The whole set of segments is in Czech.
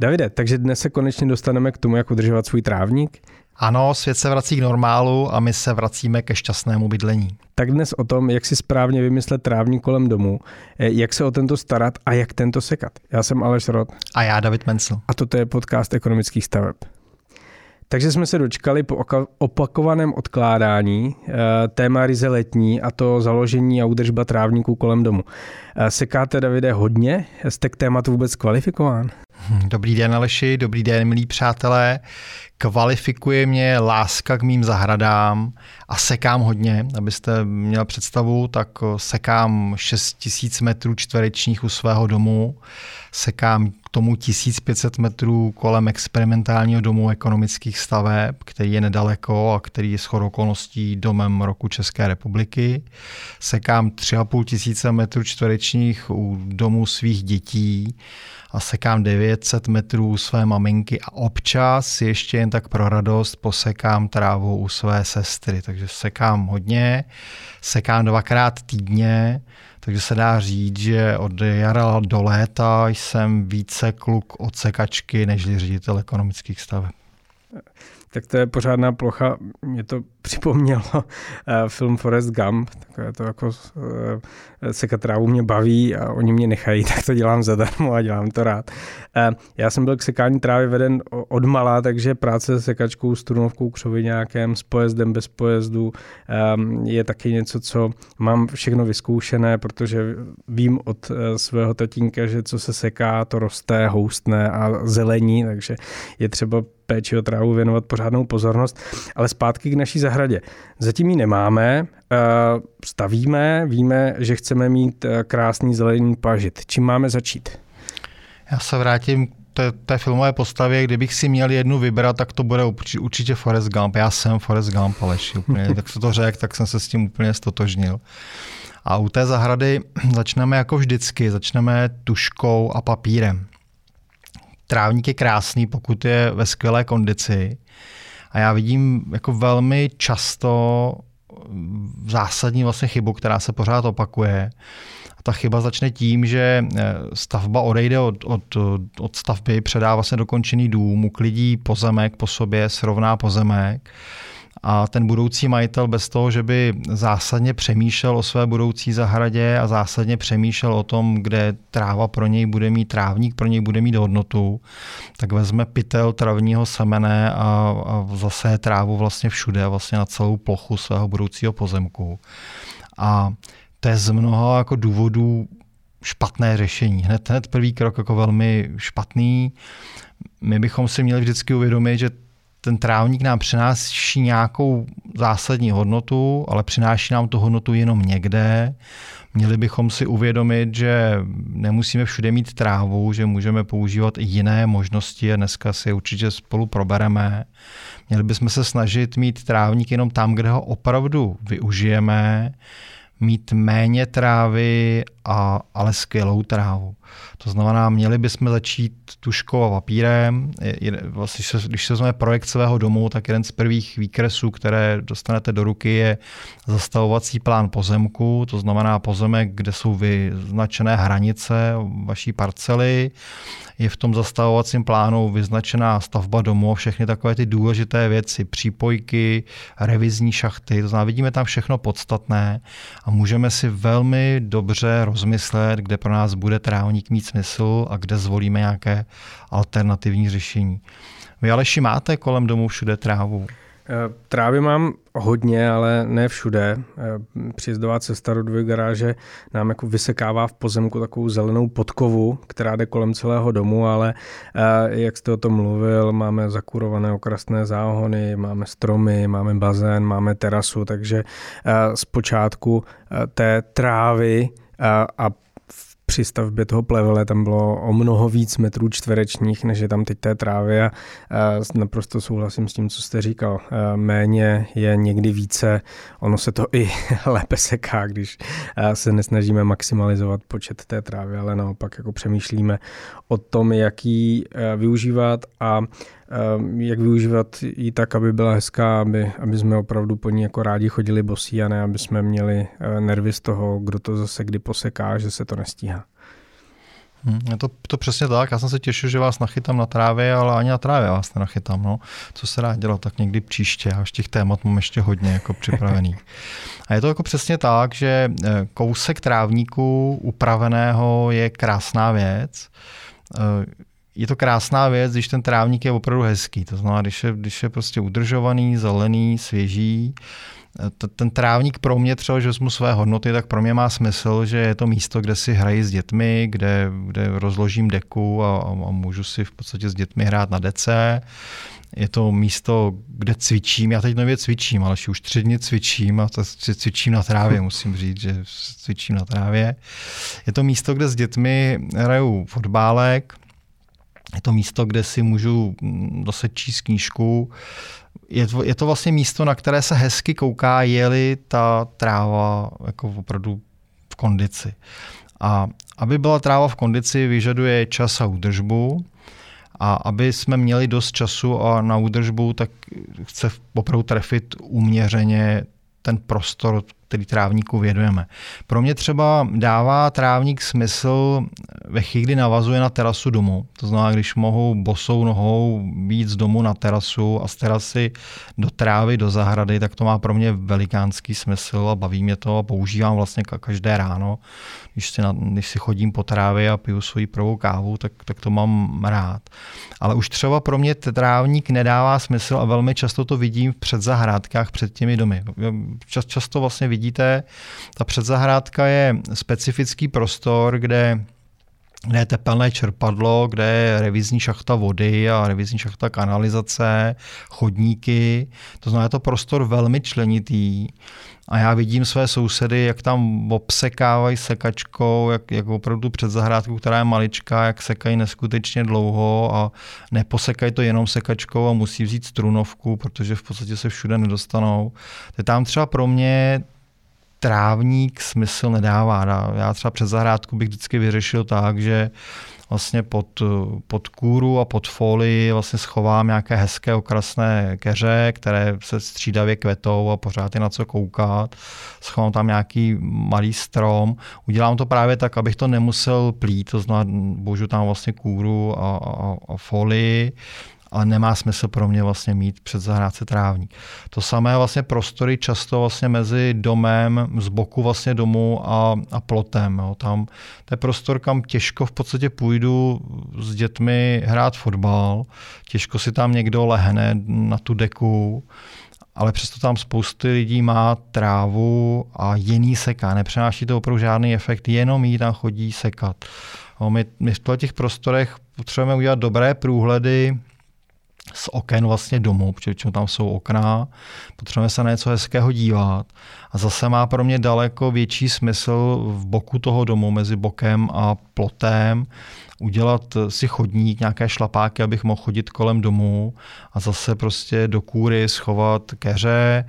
Davide, takže dnes se konečně dostaneme k tomu, jak udržovat svůj trávník. Ano, svět se vrací k normálu a my se vracíme ke šťastnému bydlení. Tak dnes o tom, jak si správně vymyslet trávník kolem domu, eh, jak se o tento starat a jak tento sekat. Já jsem Aleš Rod. A já David Mencel. A toto je podcast ekonomických staveb. Takže jsme se dočkali po opakovaném odkládání eh, téma ryze letní a to založení a údržba trávníků kolem domu. Eh, sekáte, Davide, hodně? Jste k tématu vůbec kvalifikován? Dobrý den, Aleši, dobrý den, milí přátelé. Kvalifikuje mě láska k mým zahradám a sekám hodně. Abyste měl představu, tak sekám 6000 metrů čtverečních u svého domu, sekám k tomu 1500 metrů kolem experimentálního domu ekonomických staveb, který je nedaleko a který je shodou okolností domem roku České republiky. Sekám 3,5 tisíce metrů čtverečních u domu svých dětí a sekám 900 metrů své maminky a občas ještě jen tak pro radost posekám trávu u své sestry. Takže sekám hodně, sekám dvakrát týdně, takže se dá říct, že od jara do léta jsem více kluk od sekačky než ředitel ekonomických staveb tak to je pořádná plocha. Mě to připomnělo uh, film Forest Gump, takové to jako uh, sekat trávu mě baví a oni mě nechají, tak to dělám zadarmo a dělám to rád. Uh, já jsem byl k sekání trávy veden od mala, takže práce s sekačkou, strunovkou, křovinákem, s pojezdem, bez pojezdu um, je taky něco, co mám všechno vyzkoušené, protože vím od svého tatínka, že co se seká, to roste, houstne a zelení, takže je třeba péči o trávu věnovat pořádnou pozornost. Ale zpátky k naší zahradě. Zatím ji nemáme, eh, stavíme, víme, že chceme mít eh, krásný zelený pažit. Čím máme začít? Já se vrátím k té, té filmové postavě, kdybych si měl jednu vybrat, tak to bude určitě Forrest Gump. Já jsem Forrest Gump, Aleš, úplně. tak se to řekl, tak jsem se s tím úplně stotožnil. A u té zahrady začneme jako vždycky, začneme tuškou a papírem. Trávník je krásný, pokud je ve skvělé kondici. A já vidím jako velmi často zásadní vlastně chybu, která se pořád opakuje. A ta chyba začne tím, že eh, stavba odejde od, od, od stavby, předá vlastně dokončený dům, uklidí pozemek po sobě, srovná pozemek a ten budoucí majitel bez toho, že by zásadně přemýšlel o své budoucí zahradě a zásadně přemýšlel o tom, kde tráva pro něj bude mít trávník, pro něj bude mít hodnotu, tak vezme pytel travního semene a, a zase trávu vlastně všude, vlastně na celou plochu svého budoucího pozemku. A to je z mnoha jako důvodů špatné řešení. Hned, hned první krok jako velmi špatný. My bychom si měli vždycky uvědomit, že ten trávník nám přináší nějakou zásadní hodnotu, ale přináší nám tu hodnotu jenom někde. Měli bychom si uvědomit, že nemusíme všude mít trávu, že můžeme používat i jiné možnosti a dneska si určitě spolu probereme. Měli bychom se snažit mít trávník jenom tam, kde ho opravdu využijeme, mít méně trávy, a, ale skvělou trávu. To znamená, měli bychom začít tuškou a papírem. Vlastně, když se vezme projekt svého domu, tak jeden z prvních výkresů, které dostanete do ruky, je zastavovací plán pozemku, to znamená pozemek, kde jsou vyznačené hranice vaší parcely. Je v tom zastavovacím plánu vyznačená stavba domu, všechny takové ty důležité věci, přípojky, revizní šachty, to znamená, vidíme tam všechno podstatné a můžeme si velmi dobře rozmyslet, kde pro nás bude trávník mít smysl a kde zvolíme nějaké alternativní řešení. Vy Aleši máte kolem domu všude trávu? Eh, trávy mám hodně, ale ne všude. Eh, Přijezdová cesta do dvě garáže nám jako vysekává v pozemku takovou zelenou podkovu, která jde kolem celého domu, ale eh, jak jste o tom mluvil, máme zakurované okrasné záhony, máme stromy, máme bazén, máme terasu, takže zpočátku té trávy a při stavbě toho plevele tam bylo o mnoho víc metrů čtverečních, než je tam teď té trávy a naprosto souhlasím s tím, co jste říkal. Méně je někdy více, ono se to i lépe seká, když se nesnažíme maximalizovat počet té trávy, ale naopak jako přemýšlíme o tom, jak ji využívat a jak využívat ji tak, aby byla hezká, aby, aby jsme opravdu po ní jako rádi chodili bosí a ne, aby jsme měli eh, nervy z toho, kdo to zase kdy poseká, že se to nestíhá. Hmm, je to, to přesně tak. Já jsem se těšil, že vás nachytám na trávě, ale ani na trávě vás nenachytám. No. Co se dá dělat, tak někdy příště. A už těch témat mám ještě hodně jako připravený. A je to jako přesně tak, že eh, kousek trávníku upraveného je krásná věc. Je to krásná věc, když ten trávník je opravdu hezký. To znamená, když je, když je prostě udržovaný, zelený, svěží, ten trávník pro mě třeba, že mu své hodnoty, tak pro mě má smysl, že je to místo, kde si hrají s dětmi, kde, kde rozložím deku a, a můžu si v podstatě s dětmi hrát na dece. Je to místo, kde cvičím. Já teď nově cvičím, ale už tři dny cvičím a to cvičím na trávě, musím říct, že cvičím na trávě. Je to místo, kde s dětmi hraju fotbálek, je to místo, kde si můžu doset číst knížku, je to, je to vlastně místo, na které se hezky kouká, je-li ta tráva jako opravdu v kondici. A aby byla tráva v kondici, vyžaduje čas a údržbu. A aby jsme měli dost času a na údržbu, tak chce opravdu trefit uměřeně ten prostor, který trávníku věnujeme. Pro mě třeba dává trávník smysl ve chvíli, kdy navazuje na terasu domu. To znamená, když mohu bosou nohou být z domu na terasu a z terasy do trávy, do zahrady, tak to má pro mě velikánský smysl a baví mě to a používám vlastně každé ráno. Když si, na, když si chodím po trávě a piju svoji prvou kávu, tak, tak to mám rád. Ale už třeba pro mě trávník nedává smysl a velmi často to vidím v předzahrádkách před těmi domy. Čas, často vlastně vidím vidíte, ta předzahrádka je specifický prostor, kde kde je tepelné čerpadlo, kde je revizní šachta vody a revizní šachta kanalizace, chodníky. To znamená, je to prostor velmi členitý. A já vidím své sousedy, jak tam obsekávají sekačkou, jak, jak opravdu před zahrádkou, která je maličká, jak sekají neskutečně dlouho a neposekají to jenom sekačkou a musí vzít strunovku, protože v podstatě se všude nedostanou. To je tam třeba pro mě trávník smysl nedává. Já třeba před zahrádku bych vždycky vyřešil tak, že vlastně pod, pod kůru a pod folii vlastně schovám nějaké hezké okrasné keře, které se střídavě kvetou a pořád je na co koukat. Schovám tam nějaký malý strom. Udělám to právě tak, abych to nemusel plít, to znamená, božu tam vlastně kůru a, a, a folii ale nemá smysl pro mě vlastně mít před zahrádce trávník. To samé vlastně prostory často vlastně mezi domem, z boku vlastně domu a, a plotem. Jo. Tam to je prostor, kam těžko v podstatě půjdu s dětmi hrát fotbal, těžko si tam někdo lehne na tu deku, ale přesto tam spousty lidí má trávu a jiný seká. Nepřenáší to opravdu žádný efekt, jenom jí tam chodí sekat. My, my v těch prostorech potřebujeme udělat dobré průhledy, z oken vlastně domu, protože tam jsou okna, potřebujeme se na něco hezkého dívat. A zase má pro mě daleko větší smysl v boku toho domu, mezi bokem a plotem, udělat si chodník, nějaké šlapáky, abych mohl chodit kolem domu a zase prostě do kůry schovat keře.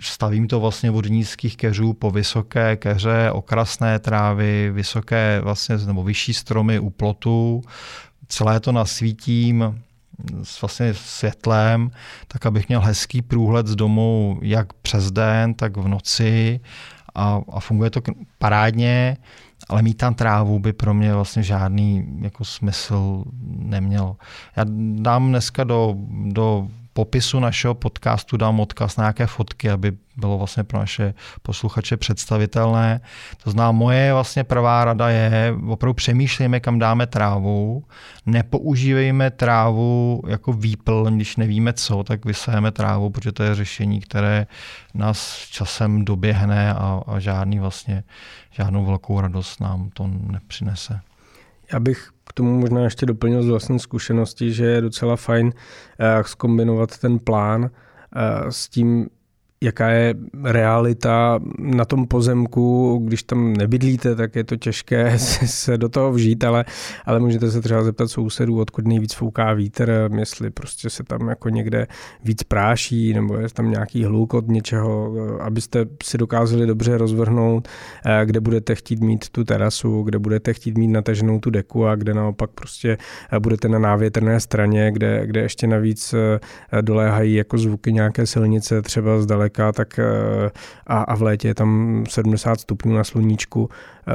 Stavím to vlastně od nízkých keřů po vysoké keře, okrasné trávy, vysoké vlastně nebo vyšší stromy u plotu. Celé to nasvítím s vlastně světlem, tak abych měl hezký průhled z domu jak přes den, tak v noci a, a funguje to parádně, ale mít tam trávu by pro mě vlastně žádný jako smysl nemělo. Já dám dneska do, do popisu našeho podcastu dám odkaz na nějaké fotky, aby bylo vlastně pro naše posluchače představitelné. To znamená, moje vlastně prvá rada je, opravdu přemýšlejme, kam dáme trávu, nepoužívejme trávu jako výplň, když nevíme co, tak vysajeme trávu, protože to je řešení, které nás časem doběhne a, a žádný vlastně, žádnou velkou radost nám to nepřinese. Já bych k tomu možná ještě doplnil z vlastní zkušenosti, že je docela fajn skombinovat eh, ten plán eh, s tím, jaká je realita na tom pozemku, když tam nebydlíte, tak je to těžké se do toho vžít, ale, ale můžete se třeba zeptat sousedů, odkud nejvíc fouká vítr, jestli prostě se tam jako někde víc práší, nebo je tam nějaký hluk od něčeho, abyste si dokázali dobře rozvrhnout, eh, kde budete chtít mít tu terasu, kde budete chtít mít nataženou tu deku a kde naopak prostě eh, budete na návětrné straně, kde, kde ještě navíc eh, doléhají jako zvuky nějaké silnice třeba zdaleka zdaleka, tak a, a v létě je tam 70 stupňů na sluníčku,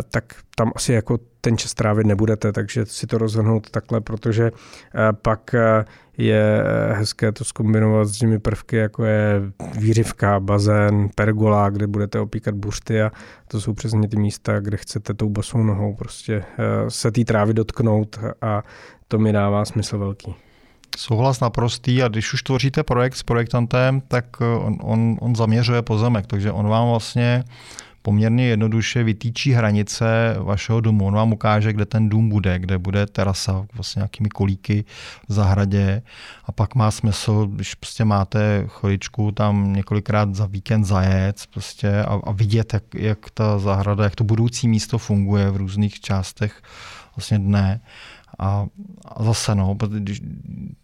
tak tam asi jako ten čas trávit nebudete, takže si to rozhodnout takhle, protože pak je hezké to zkombinovat s těmi prvky, jako je výřivka, bazén, pergola, kde budete opíkat buřty a to jsou přesně ty místa, kde chcete tou bosou nohou prostě se té trávy dotknout a to mi dává smysl velký. Souhlas naprostý a když už tvoříte projekt s projektantem, tak eh, on, on, on zaměřuje pozemek, takže on vám vlastně poměrně jednoduše vytýčí hranice vašeho domu. On vám ukáže, kde ten dům bude, kde bude terasa, vlastně nějakými kolíky v zahradě. A pak má smysl, když prostě máte chviličku tam několikrát za víkend zajet prostě a, a vidět, jak, jak ta zahrada, jak to budoucí místo funguje v různých částech vlastně dne a, a zase no,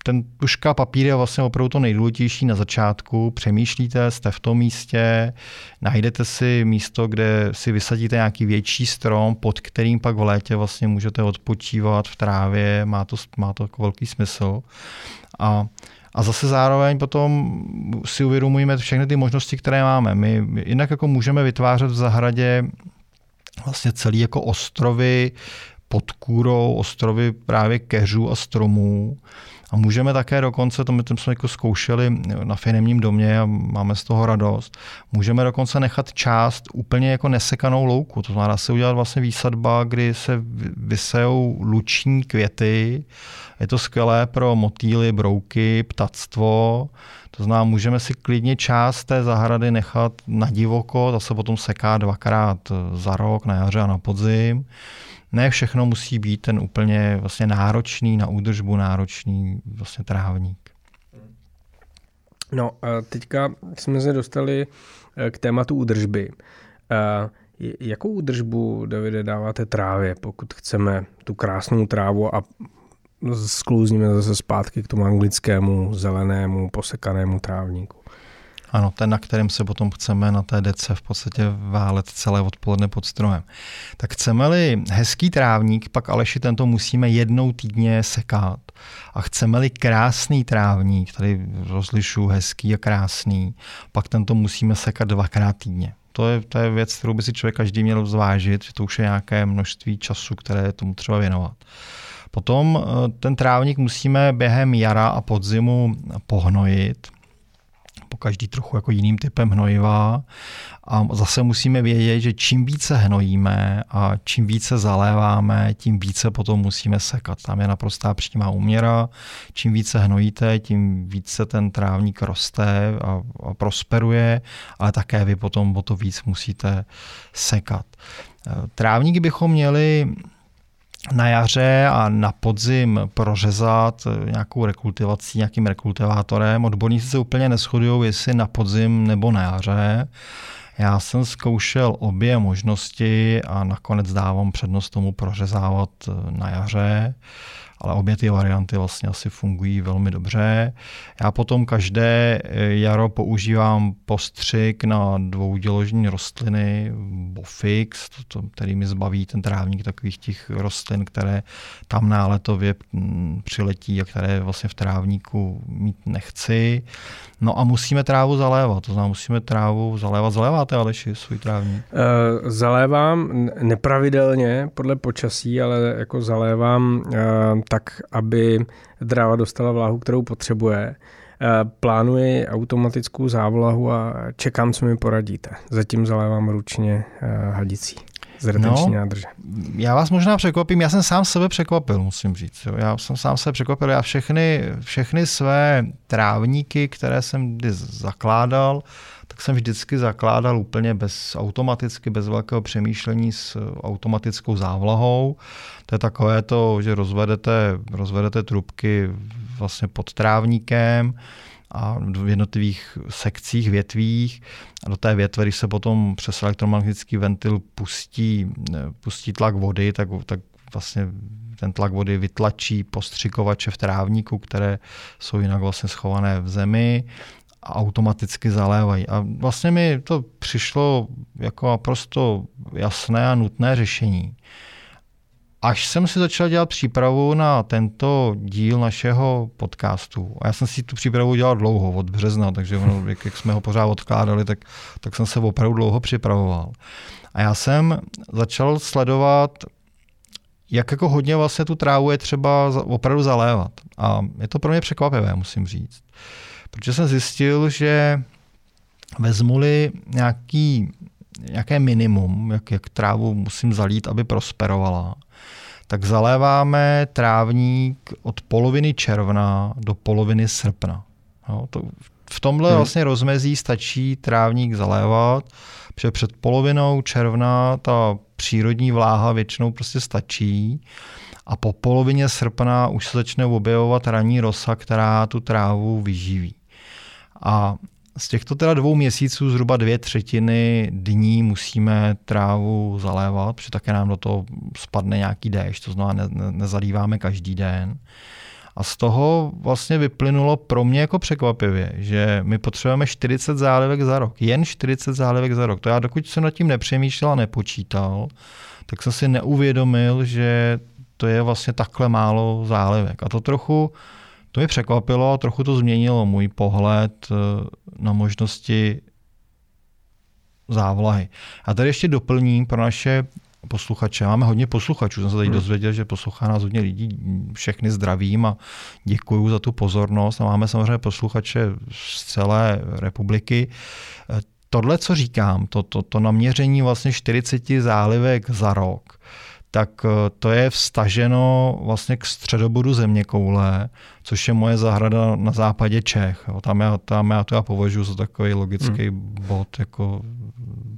ten tuška papír je vlastně opravdu to nejdůležitější na začátku. Přemýšlíte, jste v tom místě, najdete si místo, kde si vysadíte nějaký větší strom, pod kterým pak v létě vlastně můžete odpočívat v trávě, má to, má to jako velký smysl. A a zase zároveň potom si uvědomujeme všechny ty možnosti, které máme. My jinak jako můžeme vytvářet v zahradě vlastně celý jako ostrovy pod kůrou ostrovy právě keřů a stromů. A můžeme také dokonce, to my jsme jako zkoušeli na firmním domě a máme z toho radost, můžeme dokonce nechat část úplně jako nesekanou louku. To znamená se udělat vlastně výsadba, kdy se vysejou luční květy. Je to skvělé pro motýly, brouky, ptactvo. To znamená, můžeme si klidně část té zahrady nechat na divoko, zase potom seká dvakrát za rok, na jaře a na podzim ne všechno musí být ten úplně vlastně náročný na údržbu, náročný vlastně trávník. No teďka jsme se dostali eh, k tématu údržby. Eh, jakou údržbu, Davide, dáváte trávě, pokud chceme tu krásnou trávu a sklouzníme zase zpátky k tomu anglickému, zelenému, posekanému trávníku? Ano, ten, na kterém se potom chceme na té dece v podstatě válet celé odpoledne pod strojem. Tak chceme-li hezký trávník, pak Aleši tento musíme jednou týdně sekat. A chceme-li krásný trávník, tady rozlišu hezký a krásný, pak tento musíme sekat dvakrát týdně. To je, to je věc, kterou by si člověk každý měl zvážit, že to už je nějaké množství času, které tomu třeba věnovat. Potom eh, ten trávník musíme během jara a podzimu pohnojit, po každý trochu jako jiným typem hnojiva. A zase musíme vědět, že čím více hnojíme a čím více zaléváme, tím více potom musíme sekat. Tam je naprostá přímá úměra. Čím více hnojíte, tím více ten trávník roste a, a prosperuje, ale také vy potom o to víc musíte sekat. Trávníky bychom měli na jaře a na podzim prořezat nějakou rekultivací, nějakým rekultivátorem. Odborníci se úplně neschodují, jestli na podzim nebo na jaře. Já jsem zkoušel obě možnosti a nakonec dávám přednost tomu prořezávat na jaře ale obě ty varianty vlastně asi fungují velmi dobře. Já potom každé eh, jaro používám postřik na dvouděložní rostliny, bofix, to, to, který mi zbaví ten trávník takových těch rostlin, které tam náletově mm, přiletí a které vlastně v trávníku mít nechci. No a musíme trávu zalévat, to znamená, musíme trávu zalévat. Zaléváte Aleši svůj trávník? Uh, zalévám nepravidelně podle počasí, ale jako zalévám uh, tak, aby dráva dostala vláhu, kterou potřebuje. Uh, plánuji automatickou závlahu a čekám, co mi poradíte. Zatím zalévám ručně uh, hadicí z retenční no, nádrže. Já vás možná překvapím, já jsem sám sebe překvapil, musím říct. Jo. Já jsem sám sebe překvapil, já všechny, všechny své trávníky, které jsem kdy zakládal, jsem vždycky zakládal úplně bez automaticky, bez velkého přemýšlení s automatickou závlahou. To je takové to, že rozvedete, rozvedete trubky vlastně pod trávníkem, a v jednotlivých sekcích, větvích. A do té větve, když se potom přes elektromagnetický ventil pustí, pustí tlak vody, tak, tak vlastně ten tlak vody vytlačí postřikovače v trávníku, které jsou jinak vlastně schované v zemi a automaticky zalévají. A vlastně mi to přišlo jako naprosto jasné a nutné řešení. až jsem si začal dělat přípravu na tento díl našeho podcastu, a já jsem si tu přípravu dělal dlouho, od března, takže ono, jak, jak jsme ho pořád odkládali, tak, tak jsem se opravdu dlouho připravoval. A já jsem začal sledovat, jak jako hodně vlastně tu trávu je třeba opravdu zalévat. A je to pro mě překvapivé, musím říct. Protože jsem zjistil, že vezmu-li nějaký, nějaké minimum, jak, jak trávu musím zalít, aby prosperovala, tak zaléváme trávník od poloviny června do poloviny srpna. Jo, to, v tomhle hmm. vlastně rozmezí stačí trávník zalévat, protože před polovinou června ta přírodní vláha většinou prostě stačí a po polovině srpna už se začne objevovat ranní rosa, která tu trávu vyživí. A z těchto teda dvou měsíců zhruba dvě třetiny dní musíme trávu zalévat, protože také nám do toho spadne nějaký déšť, to znamená ne, ne, nezalíváme každý den. A z toho vlastně vyplynulo pro mě jako překvapivě, že my potřebujeme 40 zálivek za rok. Jen 40 zálivek za rok. To já dokud jsem nad tím nepřemýšlel a nepočítal, tak jsem si neuvědomil, že to je vlastně takhle málo zálivek. A to trochu to mě překvapilo a trochu to změnilo můj pohled eh, na možnosti závlahy. A tady ještě doplním pro naše posluchače. Máme hodně posluchačů, jsem se tady hmm. dozvěděl, že poslouchá nás hodně lidí, všechny zdravím a děkuju za tu pozornost. A máme samozřejmě posluchače z celé republiky. Eh, tohle, co říkám, to, to, to naměření vlastně 40 zálivek za rok, tak eh, to je vstaženo vlastně k středobodu země koule, což je moje zahrada na západě Čech. Tam já, tam já to já považuji za takový logický hmm. bod jako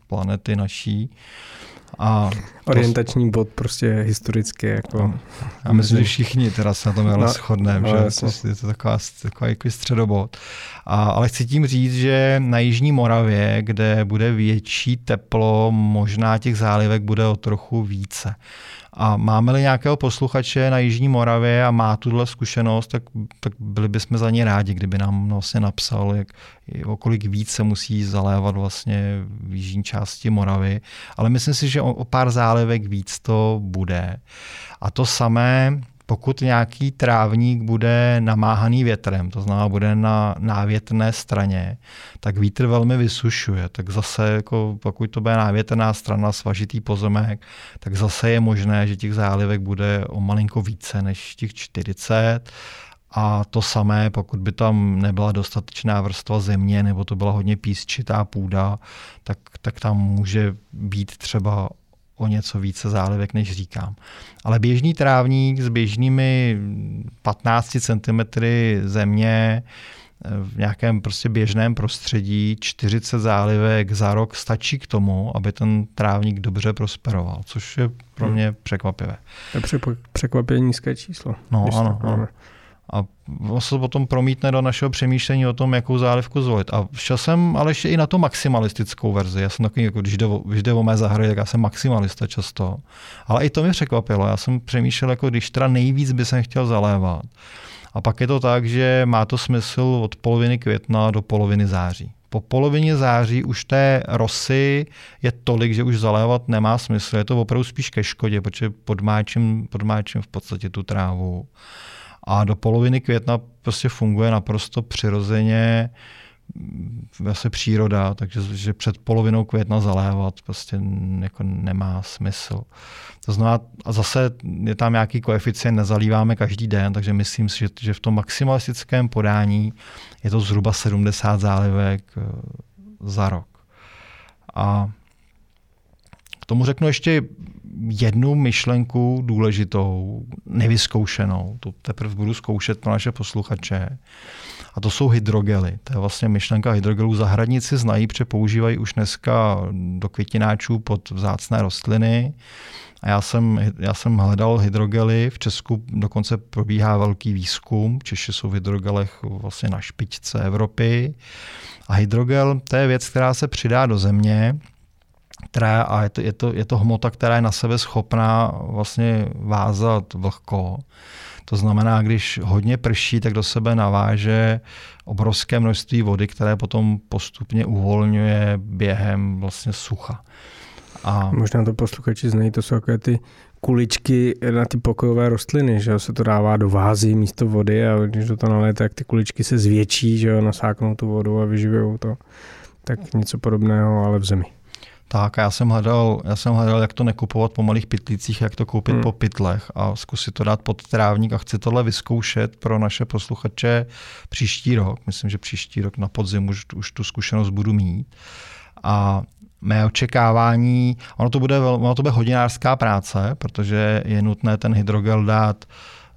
planety naší. A Orientační bod prostě historicky. Jako, já myslím, že všichni teda se na tom no, shodneme, no, že to, je to taková, takový jako středobod. A, ale chci tím říct, že na Jižní Moravě, kde bude větší teplo, možná těch zálivek bude o trochu více. A máme-li nějakého posluchače na Jižní Moravě a má tuhle zkušenost, tak, tak byli bychom za ně rádi, kdyby nám vlastně napsal, jak, o kolik víc se musí zalévat vlastně v jižní části Moravy. Ale myslím si, že o, o pár zálivek víc to bude. A to samé pokud nějaký trávník bude namáhaný větrem, to znamená bude na návětrné straně, tak vítr velmi vysušuje. Tak zase, jako pokud to bude návětrná strana, svažitý pozemek, tak zase je možné, že těch zálivek bude o malinko více než těch 40. A to samé, pokud by tam nebyla dostatečná vrstva země, nebo to byla hodně písčitá půda, tak, tak tam může být třeba o něco více zálivek, než říkám. Ale běžný trávník s běžnými 15 cm země eh, v nějakém prostě běžném prostředí 40 zálivek za rok stačí k tomu, aby ten trávník dobře prosperoval, což je pro hmm. mě překvapivé. To je překvapivě nízké číslo. No ano, ano. A se potom promítne do našeho přemýšlení o tom, jakou zálivku zvolit. A jsem ale ještě i na tu maximalistickou verzi. Já jsem takový, jako když jde, o, když jde o mé zahrady, tak já jsem maximalista často. Ale i to mě překvapilo. Já jsem přemýšlel, jako když teda nejvíc by jsem chtěl zalévat. A pak je to tak, že má to smysl od poloviny května do poloviny září. Po polovině září už té rosy je tolik, že už zalévat nemá smysl. Je to opravdu spíš ke škodě, protože podmáčím, podmáčím v podstatě tu trávu. A do poloviny května prostě funguje naprosto přirozeně vlastně příroda, takže že před polovinou května zalévat prostě jako nemá smysl. To znamená, a zase je tam nějaký koeficient, nezalíváme každý den, takže myslím si, že, že v tom maximalistickém podání je to zhruba 70 zálivek eh, za rok. A k tomu řeknu ještě jednu myšlenku důležitou, nevyzkoušenou. To teprve budu zkoušet pro naše posluchače. A to jsou hydrogely. To je vlastně myšlenka hydrogelů. Zahradníci znají, protože používají už dneska do květináčů pod vzácné rostliny. A já jsem, já jsem hledal hydrogely. V Česku dokonce probíhá velký výzkum. Češi jsou v hydrogelech vlastně na špičce Evropy. A hydrogel to je věc, která se přidá do země která, a je to, je, to, je to hmota, která je na sebe schopná vlastně vázat vlhko. To znamená, když hodně prší, tak do sebe naváže obrovské množství vody, které potom postupně uvolňuje během vlastně sucha. A... Možná to posluchači znají, to jsou takové ty kuličky na ty pokojové rostliny, že se to dává do vázy místo vody a když do toho nalijete, tak ty kuličky se zvětší, že jo, nasáknou tu vodu a vyživujou to. Tak něco podobného, ale v zemi. Tak a já jsem hledal, já jsem hledal, jak to nekupovat po malých pytlících, jak to koupit hmm. po pytlech a zkusit to dát pod trávník a chci tohle vyzkoušet pro naše posluchače příští rok. Myslím, že příští rok na podzim už, už tu zkušenost budu mít. A mé očekávání, ono to bude, ono to bude hodinářská práce, protože je nutné ten hydrogel dát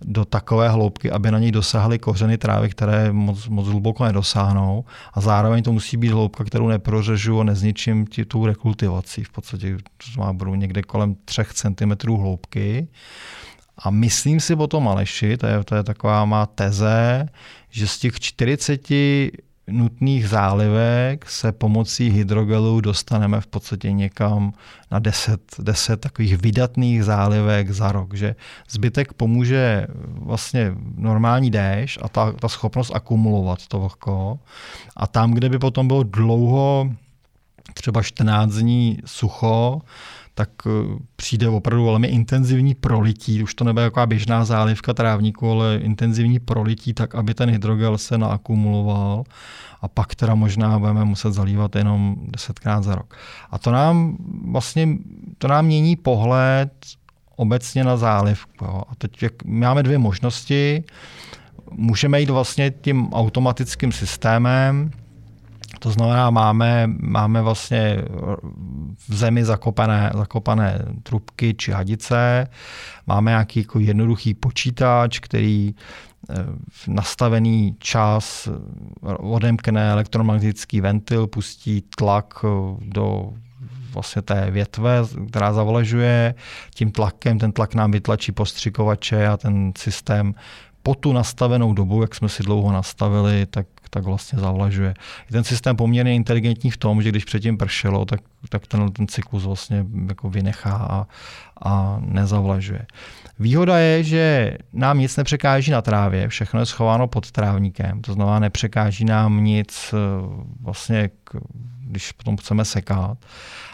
do takové hloubky, aby na něj dosáhly kořeny trávy, které moc, moc hluboko nedosáhnou. A zároveň to musí být hloubka, kterou neprořežu a nezničím ti tu rekultivací. V podstatě to má budou někde kolem 3 cm hloubky. A myslím si o tom Aleši, to je, to je taková má teze, že z těch 40 nutných zálivek se pomocí hydrogelu dostaneme v podstatě někam na 10, 10 takových vydatných zálivek za rok, že zbytek pomůže vlastně normální déšť a ta, ta schopnost akumulovat to vlhko. A tam, kde by potom bylo dlouho, třeba 14 dní sucho, tak eh, přijde opravdu velmi intenzivní prolití. Už to nebude jako běžná zálivka trávníku, ale intenzivní prolití, tak aby ten hydrogel se naakumuloval a pak teda možná budeme muset zalívat jenom desetkrát za rok. A to nám vlastně to nám mění pohled obecně na zálivku. A teď jak, máme dvě možnosti. Můžeme jít vlastně tím automatickým systémem, to znamená, máme, máme vlastně v zemi zakopané, zakopané trubky či hadice, máme nějaký jako jednoduchý počítač, který eh, v nastavený čas odemkne elektromagnetický ventil, pustí tlak eh, do vlastně té větve, která zavlažuje. Tím tlakem, ten tlak nám vytlačí postřikovače a ten systém po tu nastavenou dobu, jak jsme si dlouho nastavili, tak tak vlastně zavlažuje. Je ten systém poměrně inteligentní v tom, že když předtím pršelo, tak, tak ten, ten cyklus vlastně jako vynechá a, a nezavlažuje. Výhoda je, že nám nic nepřekáží na trávě, všechno je schováno pod trávníkem, to znamená nepřekáží nám nic eh, vlastně, když potom chceme sekat.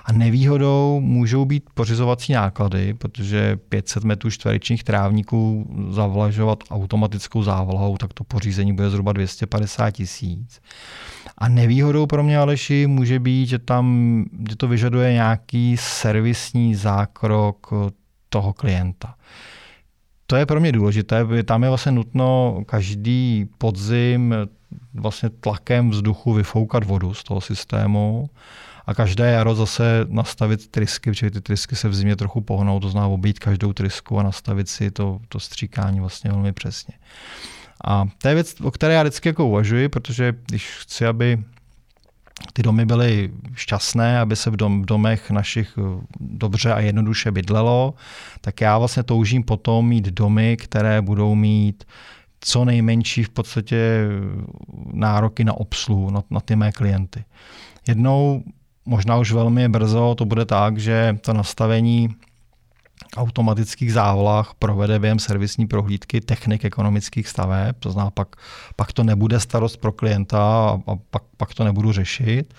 A nevýhodou můžou být pořizovací náklady, protože 500 metrů čtverečních trávníků zavlažovat automatickou závlahou, tak to pořízení bude zhruba 250 tisíc. A nevýhodou pro mě Aleši může být, že tam že to vyžaduje nějaký servisní zákrok toho klienta. To je pro mě důležité, tam je vlastně nutno každý podzim vlastně tlakem vzduchu vyfoukat vodu z toho systému a každé jaro zase nastavit trysky, protože ty trysky se v zimě trochu pohnou, to znamená obít každou trysku a nastavit si to, to stříkání vlastně velmi přesně. A to je věc, o které já vždycky jako uvažuji, protože když chci, aby ty domy byly šťastné, aby se v, dom, v domech našich eh, dobře a jednoduše bydlelo, tak já vlastně toužím potom mít domy, které budou mít co nejmenší v podstatě nároky na obsluhu, na, na ty mé klienty. Jednou možná už velmi brzo to bude tak, že to nastavení automatických závlah provede během servisní prohlídky technik ekonomických staveb, to znamená, pak, pak to nebude starost pro klienta a, a pak, pak to nebudu řešit.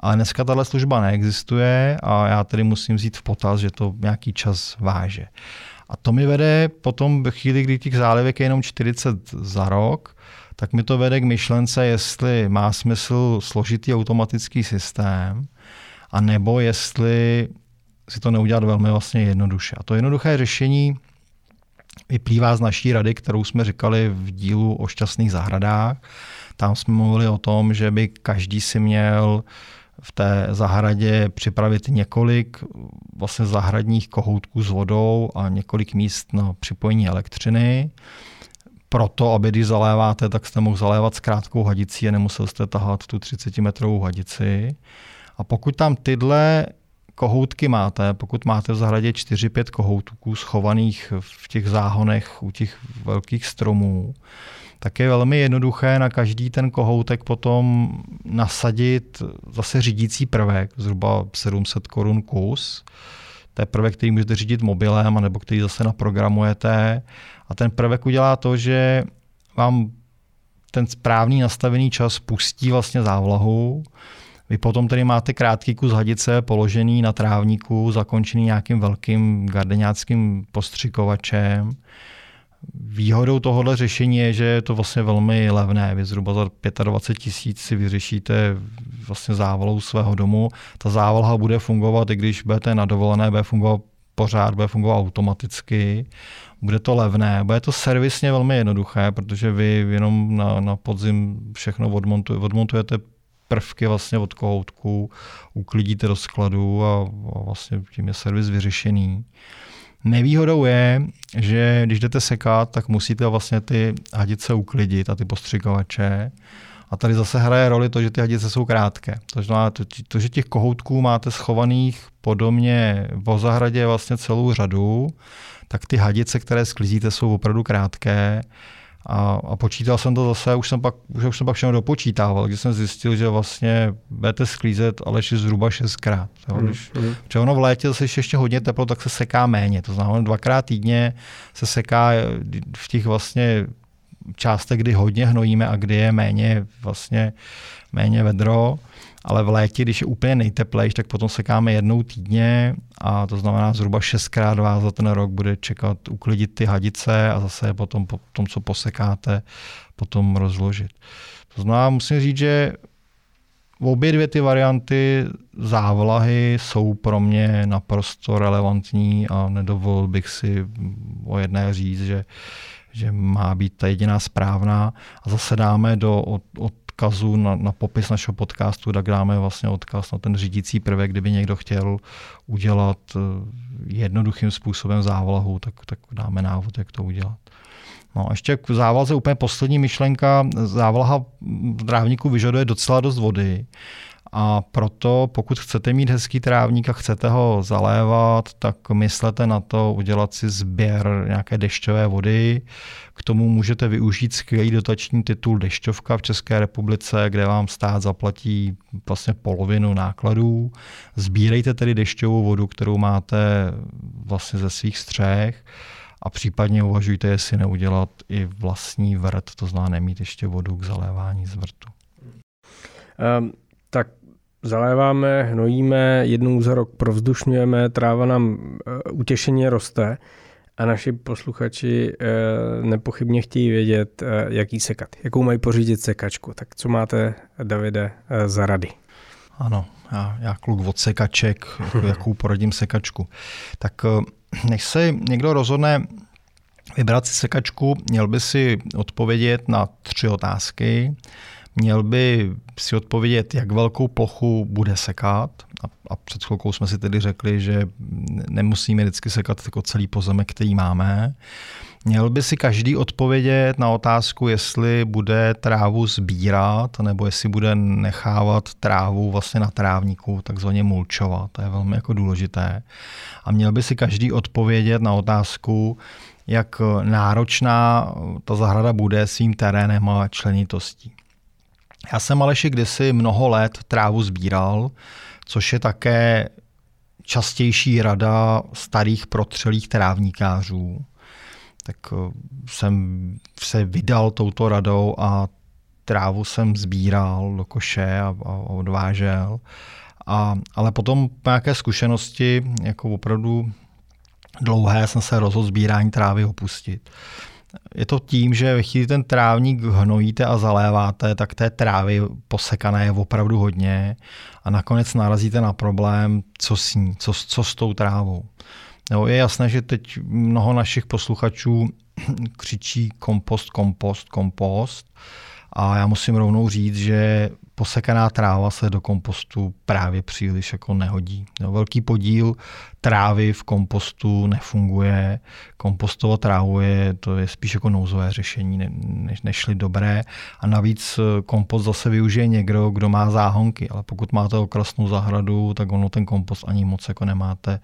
Ale dneska tahle služba neexistuje a já tedy musím vzít v potaz, že to nějaký čas váže. A to mi vede potom ve chvíli, kdy těch zálivek je jenom 40 za rok, tak mi to vede k myšlence, jestli má smysl složitý automatický systém, a nebo jestli si to neudělat velmi vlastně jednoduše. A to jednoduché řešení vyplývá z naší rady, kterou jsme říkali v dílu o šťastných zahradách. Tam jsme mluvili o tom, že by každý si měl v té zahradě připravit několik vlastně zahradních kohoutků s vodou a několik míst na připojení elektřiny. Proto, aby když zaléváte, tak jste mohl zalévat s krátkou hadicí a nemusel jste tahat tu 30 metrovou hadici. A pokud tam tyhle kohoutky máte, pokud máte v zahradě 4-5 kohoutků schovaných v těch záhonech u těch velkých stromů, tak je velmi jednoduché na každý ten kohoutek potom nasadit zase řídící prvek, zhruba 700 korun kus. To je prvek, který můžete řídit mobilem, nebo který zase naprogramujete. A ten prvek udělá to, že vám ten správný nastavený čas pustí vlastně závlahu, Vy potom tedy máte krátký kus hadice položený na trávníku, zakončený nějakým velkým gardeňáckým postřikovačem. Výhodou tohohle řešení je, že je to vlastně velmi levné. Vy zhruba za 25 tisíc si vyřešíte vlastně závalou svého domu. Ta závalha bude fungovat, i když budete na dovolené, bude fungovat pořád, bude fungovat automaticky. Bude to levné, bude to servisně velmi jednoduché, protože vy jenom na, na podzim všechno odmontujete, odmontujete prvky vlastně od kohoutku, uklidíte do skladu a, a vlastně tím je servis vyřešený. Nevýhodou je, že když jdete sekat, tak musíte vlastně ty hadice uklidit a ty postřikovače. A tady zase hraje roli to, že ty hadice jsou krátké. To znamená, to, že těch kohoutků máte schovaných podobně v zahradě vlastně celou řadu, tak ty hadice, které sklízíte, jsou opravdu krátké. A, a počítal jsem to zase, už jsem pak, už, už jsem pak všechno dopočítával, když jsem zjistil, že vlastně budete sklízet Aleši zhruba šestkrát. Jo? Hmm, když, mm. ono v létě zase ještě hodně teplo, tak se seká méně. To znamená, dvakrát týdně se seká v těch vlastně částech, kdy hodně hnojíme a kdy je méně vlastně méně vedro ale v létě, když je úplně nejteplejší, tak potom sekáme jednou týdně a to znamená zhruba šestkrát vás za ten rok bude čekat uklidit ty hadice a zase potom po tom, co posekáte, potom rozložit. To znamená, musím říct, že obě dvě ty varianty závlahy jsou pro mě naprosto relevantní a nedovolil bych si o jedné říct, že, že má být ta jediná správná. A zase dáme do, od, od odkazu na, na popis našeho podcastu, tak dáme vlastně odkaz na ten řídící prvek, kdyby někdo chtěl udělat eh, jednoduchým způsobem závlahu, tak, tak dáme návod, jak to udělat. No a ještě k závalze úplně poslední myšlenka. Závlaha v trávníku vyžaduje docela dost vody. A proto, pokud chcete mít hezký trávník a chcete ho zalévat, tak myslete na to udělat si sběr nějaké dešťové vody. K tomu můžete využít skvělý dotační titul Dešťovka v České republice, kde vám stát zaplatí vlastně polovinu nákladů. Sbírejte tedy dešťovou vodu, kterou máte vlastně ze svých střech a případně uvažujte, jestli neudělat i vlastní vrt, to znamená nemít ještě vodu k zalévání z vrtu. Um, zaléváme, hnojíme, jednou za rok provzdušňujeme, tráva nám e, utěšeně roste a naši posluchači e, nepochybně chtějí vědět, e, jaký sekat, jakou mají pořídit sekačku. Tak co máte, Davide, za rady? Ano, já, já kluk od sekaček, jakou poradím sekačku. Tak než se někdo rozhodne vybrat si sekačku, měl by si odpovědět na tři otázky. Měl by si odpovědět, jak velkou plochu bude sekat. A, a před chvilkou jsme si tedy řekli, že nemusíme vždycky sekat jako celý pozemek, který máme. Měl by si každý odpovědět na otázku, jestli bude trávu sbírat, nebo jestli bude nechávat trávu vlastně na trávníku, takzvaně mulčovat. To je velmi jako důležité. A měl by si každý odpovědět na otázku, jak náročná ta zahrada bude svým terénem a členitostí. Já jsem Aleši kdysi mnoho let trávu sbíral, což je také častější rada starých protřelých trávníkářů. Tak eh, jsem se vydal touto radou a trávu jsem sbíral do koše a, a odvážel. A, ale potom po nějaké zkušenosti, jako opravdu dlouhé, jsem se rozhodl sbírání trávy opustit je to tím, že ve chvíli ten trávník hnojíte a zaléváte, tak té trávy posekané je opravdu hodně a nakonec narazíte na problém, co s ní, co, co s tou trávou. Jo, je jasné, že teď mnoho našich posluchačů křičí kompost, kompost, kompost a já musím rovnou říct, že posekaná tráva se do kompostu právě příliš jako nehodí. Jo, velký podíl trávy v kompostu nefunguje. Kompostovat trávu je, to je spíš jako nouzové řešení, ne, ne, nešli dobré. A navíc eh, kompost zase využije někdo, kdo má záhonky, ale pokud máte okrasnou zahradu, tak ono ten kompost ani moc jako nemáte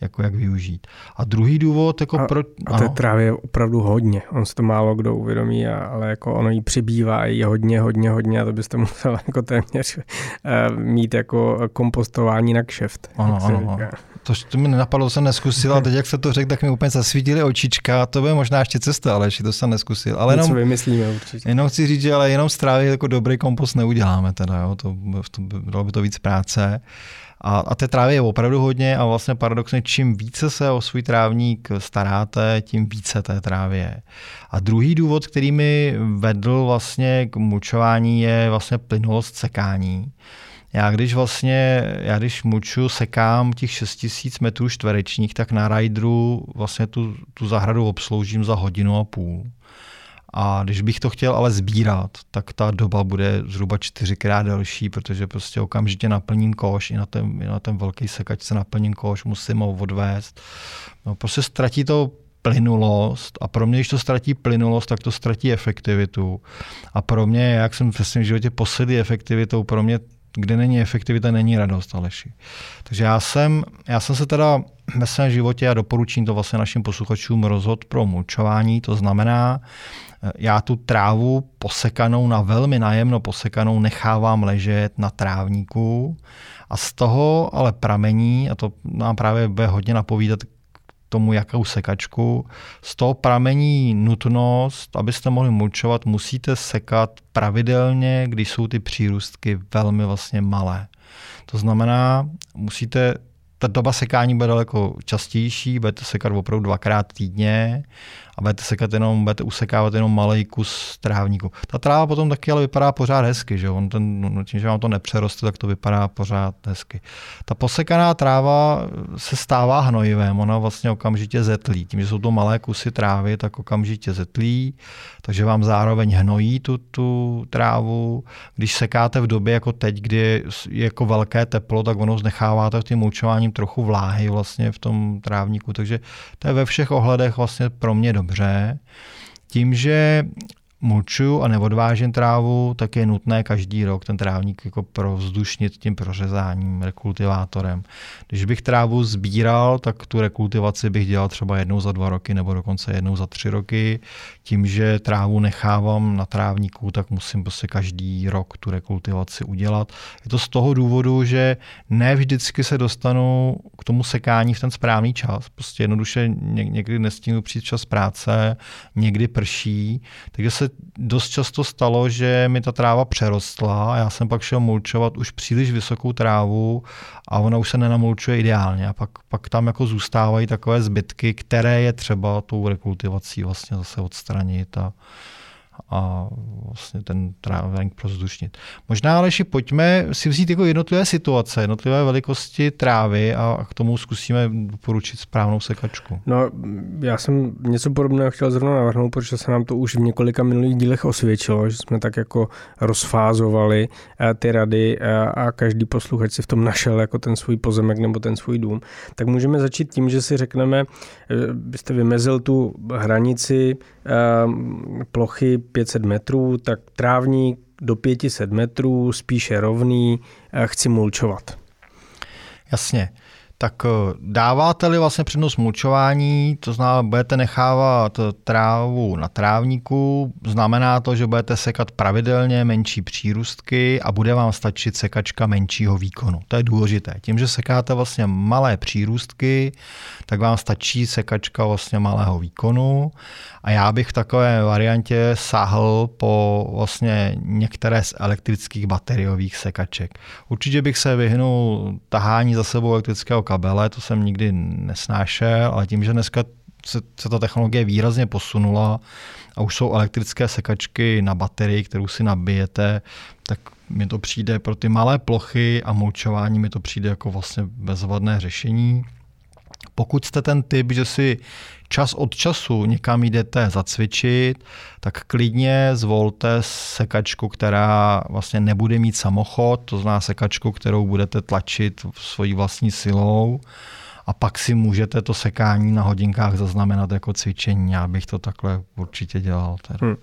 jako jak využít. A druhý důvod, jako a, pro... A té trávy je opravdu hodně. On si to málo kdo uvědomí, ale jako ono jí přibývá, je hodně, hodně, hodně a to byste musel jako jako téměř eh, mít jako kompostování na kšeft. Ano, ano, ano. To, to mi nenapadlo, to jsem neskusil, a teď jak se to řekl, tak mi úplně zasvítili očička, to bude možná ještě cesta, ale ještě to jsem neskusil. Ale jenom, vymyslíme určitě. Jenom chci říct, že ale jenom strávy jako dobrý kompost neuděláme teda, jo? To, to, bylo by to víc práce. A, a té trávy je opravdu hodně a vlastně paradoxně, čím více se o svůj trávník staráte, tím více té trávy je. A druhý důvod, který mi vedl vlastně k mučování, je vlastně plynulost sekání. Já když vlastně, já když muču, sekám těch 6000 metrů čtverečních, tak na Rideru vlastně tu, tu zahradu obsloužím za hodinu a půl. A když bych to chtěl ale sbírat, tak ta doba bude zhruba čtyřikrát delší, protože prostě okamžitě naplním koš, i na ten, i na ten velký sekačce naplním koš, musím ho odvést. No, prostě ztratí to plynulost a pro mě, když to ztratí plynulost, tak to ztratí efektivitu. A pro mě, jak jsem v svém životě posedlý efektivitou, pro mě kde není efektivita, není radost, Aleši. Takže já jsem, já jsem se teda ve svém životě a doporučím to vlastně našim posluchačům rozhod pro mulčování, to znamená, já tu trávu posekanou na velmi najemno posekanou nechávám ležet na trávníku a z toho ale pramení, a to nám právě bude hodně napovídat tomu, jakou sekačku. Z toho pramení nutnost, abyste mohli mulčovat, musíte sekat pravidelně, když jsou ty přírůstky velmi vlastně malé. To znamená, musíte ta doba sekání bude daleko častější, budete sekat opravdu dvakrát týdně a budete sekat jenom, budete usekávat jenom malý kus trávníku. Ta tráva potom taky ale vypadá pořád hezky, že On ten, no, tím, že vám to nepřeroste, tak to vypadá pořád hezky. Ta posekaná tráva se stává hnojivem, ona vlastně okamžitě zetlí. Tím, že jsou to malé kusy trávy, tak okamžitě zetlí, takže vám zároveň hnojí tu, tu trávu. Když sekáte v době jako teď, kdy je jako velké teplo, tak ono znecháváte tím mulčováním trochu vláhy vlastně v tom trávníku, takže to je ve všech ohledech vlastně pro mě dobré dobře. Tím, že mulčuju a neodvážím trávu, tak je nutné každý rok ten trávník jako provzdušnit tím prořezáním, rekultivátorem. Když bych trávu sbíral, tak tu rekultivaci bych dělal třeba jednou za dva roky nebo dokonce jednou za tři roky. Tím, že trávu nechávám na trávníku, tak musím prostě každý rok tu rekultivaci udělat. Je to z toho důvodu, že ne vždycky se dostanu k tomu sekání v ten správný čas. Prostě jednoduše někdy nestínu přijít čas práce, někdy prší, takže se dost často stalo, že mi ta tráva přerostla a já jsem pak šel mulčovat už příliš vysokou trávu a ona už se nenamulčuje ideálně. A pak, pak tam jako zůstávají takové zbytky, které je třeba tou rekultivací vlastně zase odstranit a, a vlastně ten trávník prozdušnit. Možná ale pojďme si vzít jako jednotlivé situace, jednotlivé velikosti trávy a k tomu zkusíme poručit správnou sekačku. No, já jsem něco podobného chtěl zrovna navrhnout, protože se nám to už v několika minulých dílech osvědčilo, že jsme tak jako rozfázovali eh, ty rady eh, a každý posluchač si v tom našel jako ten svůj pozemek nebo ten svůj dům. Tak můžeme začít tím, že si řekneme, eh, byste vymezil tu hranici plochy 500 metrů, tak trávník do 500 metrů, spíše rovný, chci mulčovat. Jasně. Tak eh, dáváte-li vlastně přednost mulčování, to znamená, budete nechávat trávu na trávníku, znamená to, že budete sekat pravidelně menší přírůstky a bude vám stačit sekačka menšího výkonu. To je důležité. Tím, že sekáte vlastně malé přírůstky, tak vám stačí sekačka vlastně malého výkonu a já bych v takové variantě sáhl po vlastně některé z elektrických bateriových sekaček. Určitě bych se vyhnul tahání za sebou elektrického kabele, to jsem nikdy nesnášel, ale tím, že dneska se, se ta technologie výrazně posunula a už jsou elektrické sekačky na baterii, kterou si nabijete, tak mi to přijde pro ty malé plochy a mulčování mi to přijde jako vlastně bezvadné řešení. Pokud jste ten typ, že si čas od času někam jdete zacvičit, tak klidně zvolte sekačku, která vlastně nebude mít samochod, to znamená sekačku, kterou budete tlačit svojí vlastní silou a pak si můžete to sekání na hodinkách zaznamenat jako cvičení. Já bych to takhle určitě dělal. Teda. Hmm.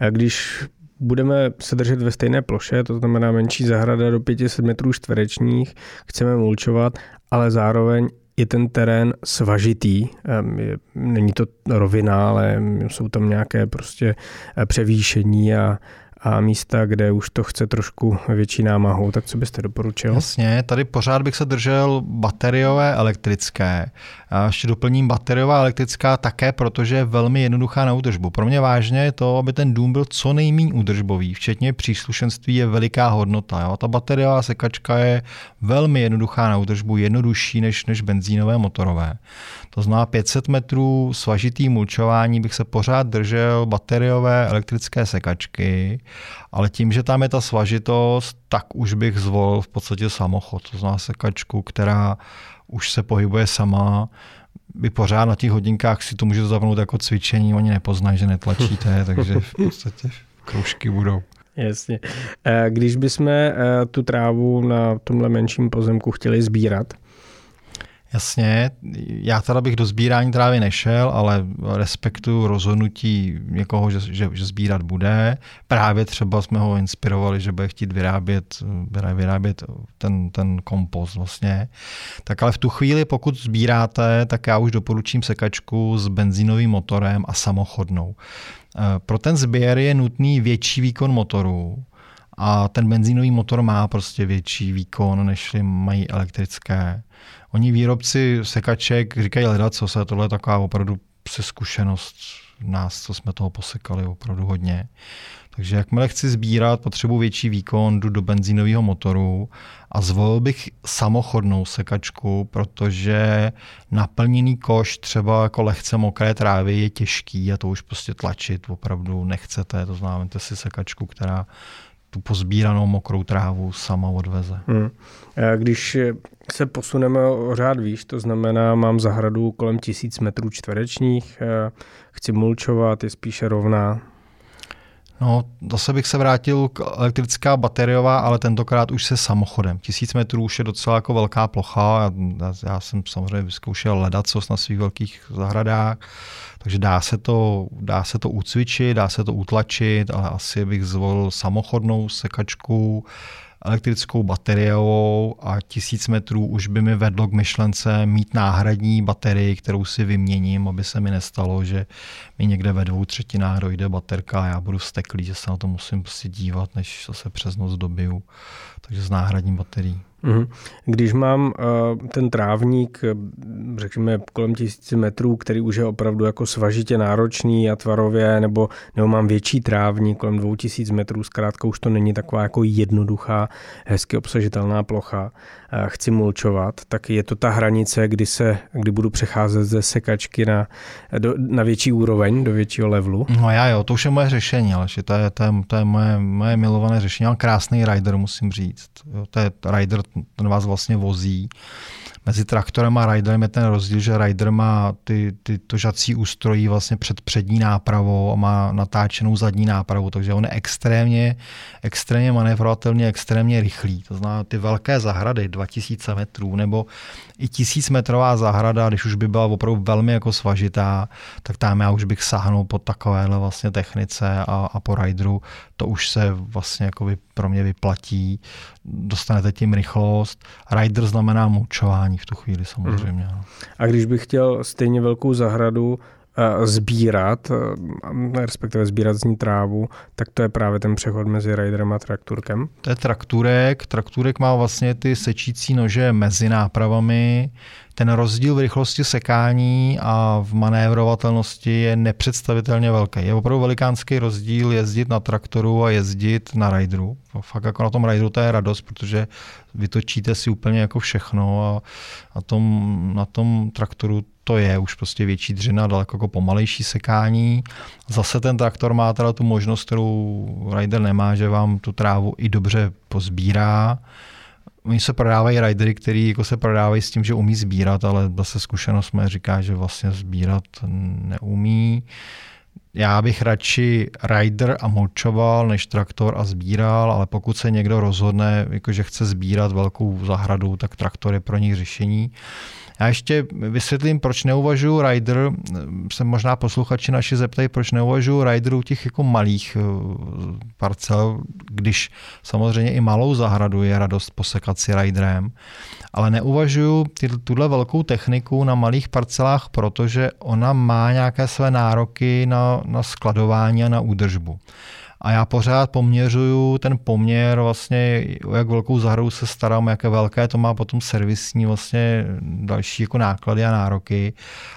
A když budeme se držet ve stejné ploše, to znamená menší zahrada do 500 metrů čtverečních, chceme mulčovat, ale zároveň je ten terén svažitý. Není to rovina, ale jsou tam nějaké prostě eh, převýšení a, a místa, kde už to chce trošku větší námahu, tak co byste doporučil? Jasně, tady pořád bych se držel bateriové elektrické. A ještě doplním bateriová elektrická také, protože je velmi jednoduchá na údržbu. Pro mě vážně je to, aby ten dům byl co nejméně údržbový, včetně příslušenství je veliká hodnota. Jo? Ta bateriová sekačka je velmi jednoduchá na údržbu, jednodušší než, než benzínové motorové. To znamená 500 metrů svažitý mulčování bych se pořád držel bateriové elektrické sekačky, ale tím, že tam je ta svažitost, tak už bych zvolil v podstatě samochod. To znamená sekačku, která už se pohybuje sama, vy pořád na těch hodinkách si to můžete zapnout jako cvičení, oni nepoznají, že netlačíte, takže v podstatě kroužky budou. Jasně. Eh, když bychom eh, tu trávu na tomhle menším pozemku chtěli sbírat, Jasně, já teda bych do sbírání trávy nešel, ale respektuju rozhodnutí někoho, že, že, že sbírat bude. Právě třeba jsme ho inspirovali, že bude chtít vyrábět, vyrábět ten, ten kompost vlastně. Tak ale v tu chvíli, pokud sbíráte, tak já už doporučím sekačku s benzínovým motorem a samochodnou. Eh, pro ten sběr je nutný větší výkon motoru, a ten benzínový motor má prostě větší výkon, než mají elektrické. Oni výrobci sekaček říkají hledat, co se tohle je taková opravdu se zkušenost nás, co jsme toho posekali opravdu hodně. Takže jakmile chci sbírat, potřebuji větší výkon, jdu do benzínového motoru a zvolil bych samochodnou sekačku, protože naplněný koš třeba jako lehce mokré trávy je těžký a to už prostě tlačit opravdu nechcete. To znamená, si sekačku, která tu pozbíranou mokrou trávu sama odveze. Hmm. Když se posuneme o řád výš, to znamená, mám zahradu kolem tisíc metrů čtverečních, chci mulčovat, je spíše rovná. No, zase bych se vrátil k elektrická bateriová, ale tentokrát už se samochodem. Tisíc metrů už je docela jako velká plocha. Já, já jsem samozřejmě vyzkoušel ledacos na svých velkých zahradách, takže dá se, to, dá se to ucvičit, dá se to utlačit, ale asi bych zvolil samochodnou sekačku, elektrickou bateriovou a tisíc metrů už by mi vedlo k myšlence mít náhradní baterii, kterou si vyměním, aby se mi nestalo, že mi někde ve dvou třetinách dojde baterka a já budu steklý, že se na to musím prostě dívat, než se přes noc dobiju. Takže s náhradní baterií. Mhm. Když mám uh, ten trávník, eh, řekněme kolem tisíci metrů, který už je opravdu jako svažitě náročný a tvarově, nebo, nebo mám větší trávník kolem dvou tisíc metrů, zkrátka už to není taková jako jednoduchá, hezky obsažitelná plocha, chci mulčovat, tak je to ta hranice, kdy, se, kdy budu přecházet ze sekačky na, do, na větší úroveň, do většího levelu. No já jo, to už je moje řešení, ale to je, to je, to je moje, moje milované řešení. Mám krásný rider, musím říct. Jo, to je rider ten vás vlastně vozí. Mezi traktorem a riderem je ten rozdíl, že rider má ty, ty to žací ústrojí vlastně před přední nápravou a má natáčenou zadní nápravu, takže on je extrémně, extrémně manévrovatelný, extrémně rychlý. To znamená ty velké zahrady, 2000 metrů, nebo i tisícmetrová zahrada, když už by byla opravdu velmi jako svažitá, tak tam já už bych sáhnul po takovéhle vlastně technice a, a po rideru, to už se vlastně jako by pro mě vyplatí. Dostanete tím rychlost. Rider znamená mučování v tu chvíli samozřejmě. Mm. A když bych chtěl stejně velkou zahradu, sbírat, respektive sbírat z ní trávu, tak to je právě ten přechod mezi riderem a trakturkem. To je trakturek. Trakturek má vlastně ty sečící nože mezi nápravami. Ten rozdíl v rychlosti sekání a v manévrovatelnosti je nepředstavitelně velký. Je opravdu velikánský rozdíl jezdit na traktoru a jezdit na rideru. Fakt jako na tom rideru to je radost, protože vytočíte si úplně jako všechno a na tom, na tom traktoru to je už prostě větší dřina, daleko jako pomalejší sekání. Zase ten traktor má teda tu možnost, kterou rider nemá, že vám tu trávu i dobře pozbírá. Oni se prodávají ridery, který jako se prodávají s tím, že umí sbírat, ale zase zkušenost mě říká, že vlastně sbírat neumí. Já bych radši rider a mulčoval, než traktor a sbíral, ale pokud se někdo rozhodne, jako že chce sbírat velkou zahradu, tak traktor je pro nich řešení. Já ještě vysvětlím, proč neuvažuji rider, se možná posluchači naši zeptají, proč neuvažuji riderů těch jako malých eh, parcel, když samozřejmě i malou zahradu je radost posekat si riderem, ale neuvažuji tuhle velkou techniku na malých parcelách, protože ona má nějaké své nároky na, na skladování a na údržbu. A já pořád poměřuju ten poměr vlastně, jak velkou zahradu se starám, jaké velké to má potom servisní vlastně další jako náklady a nároky.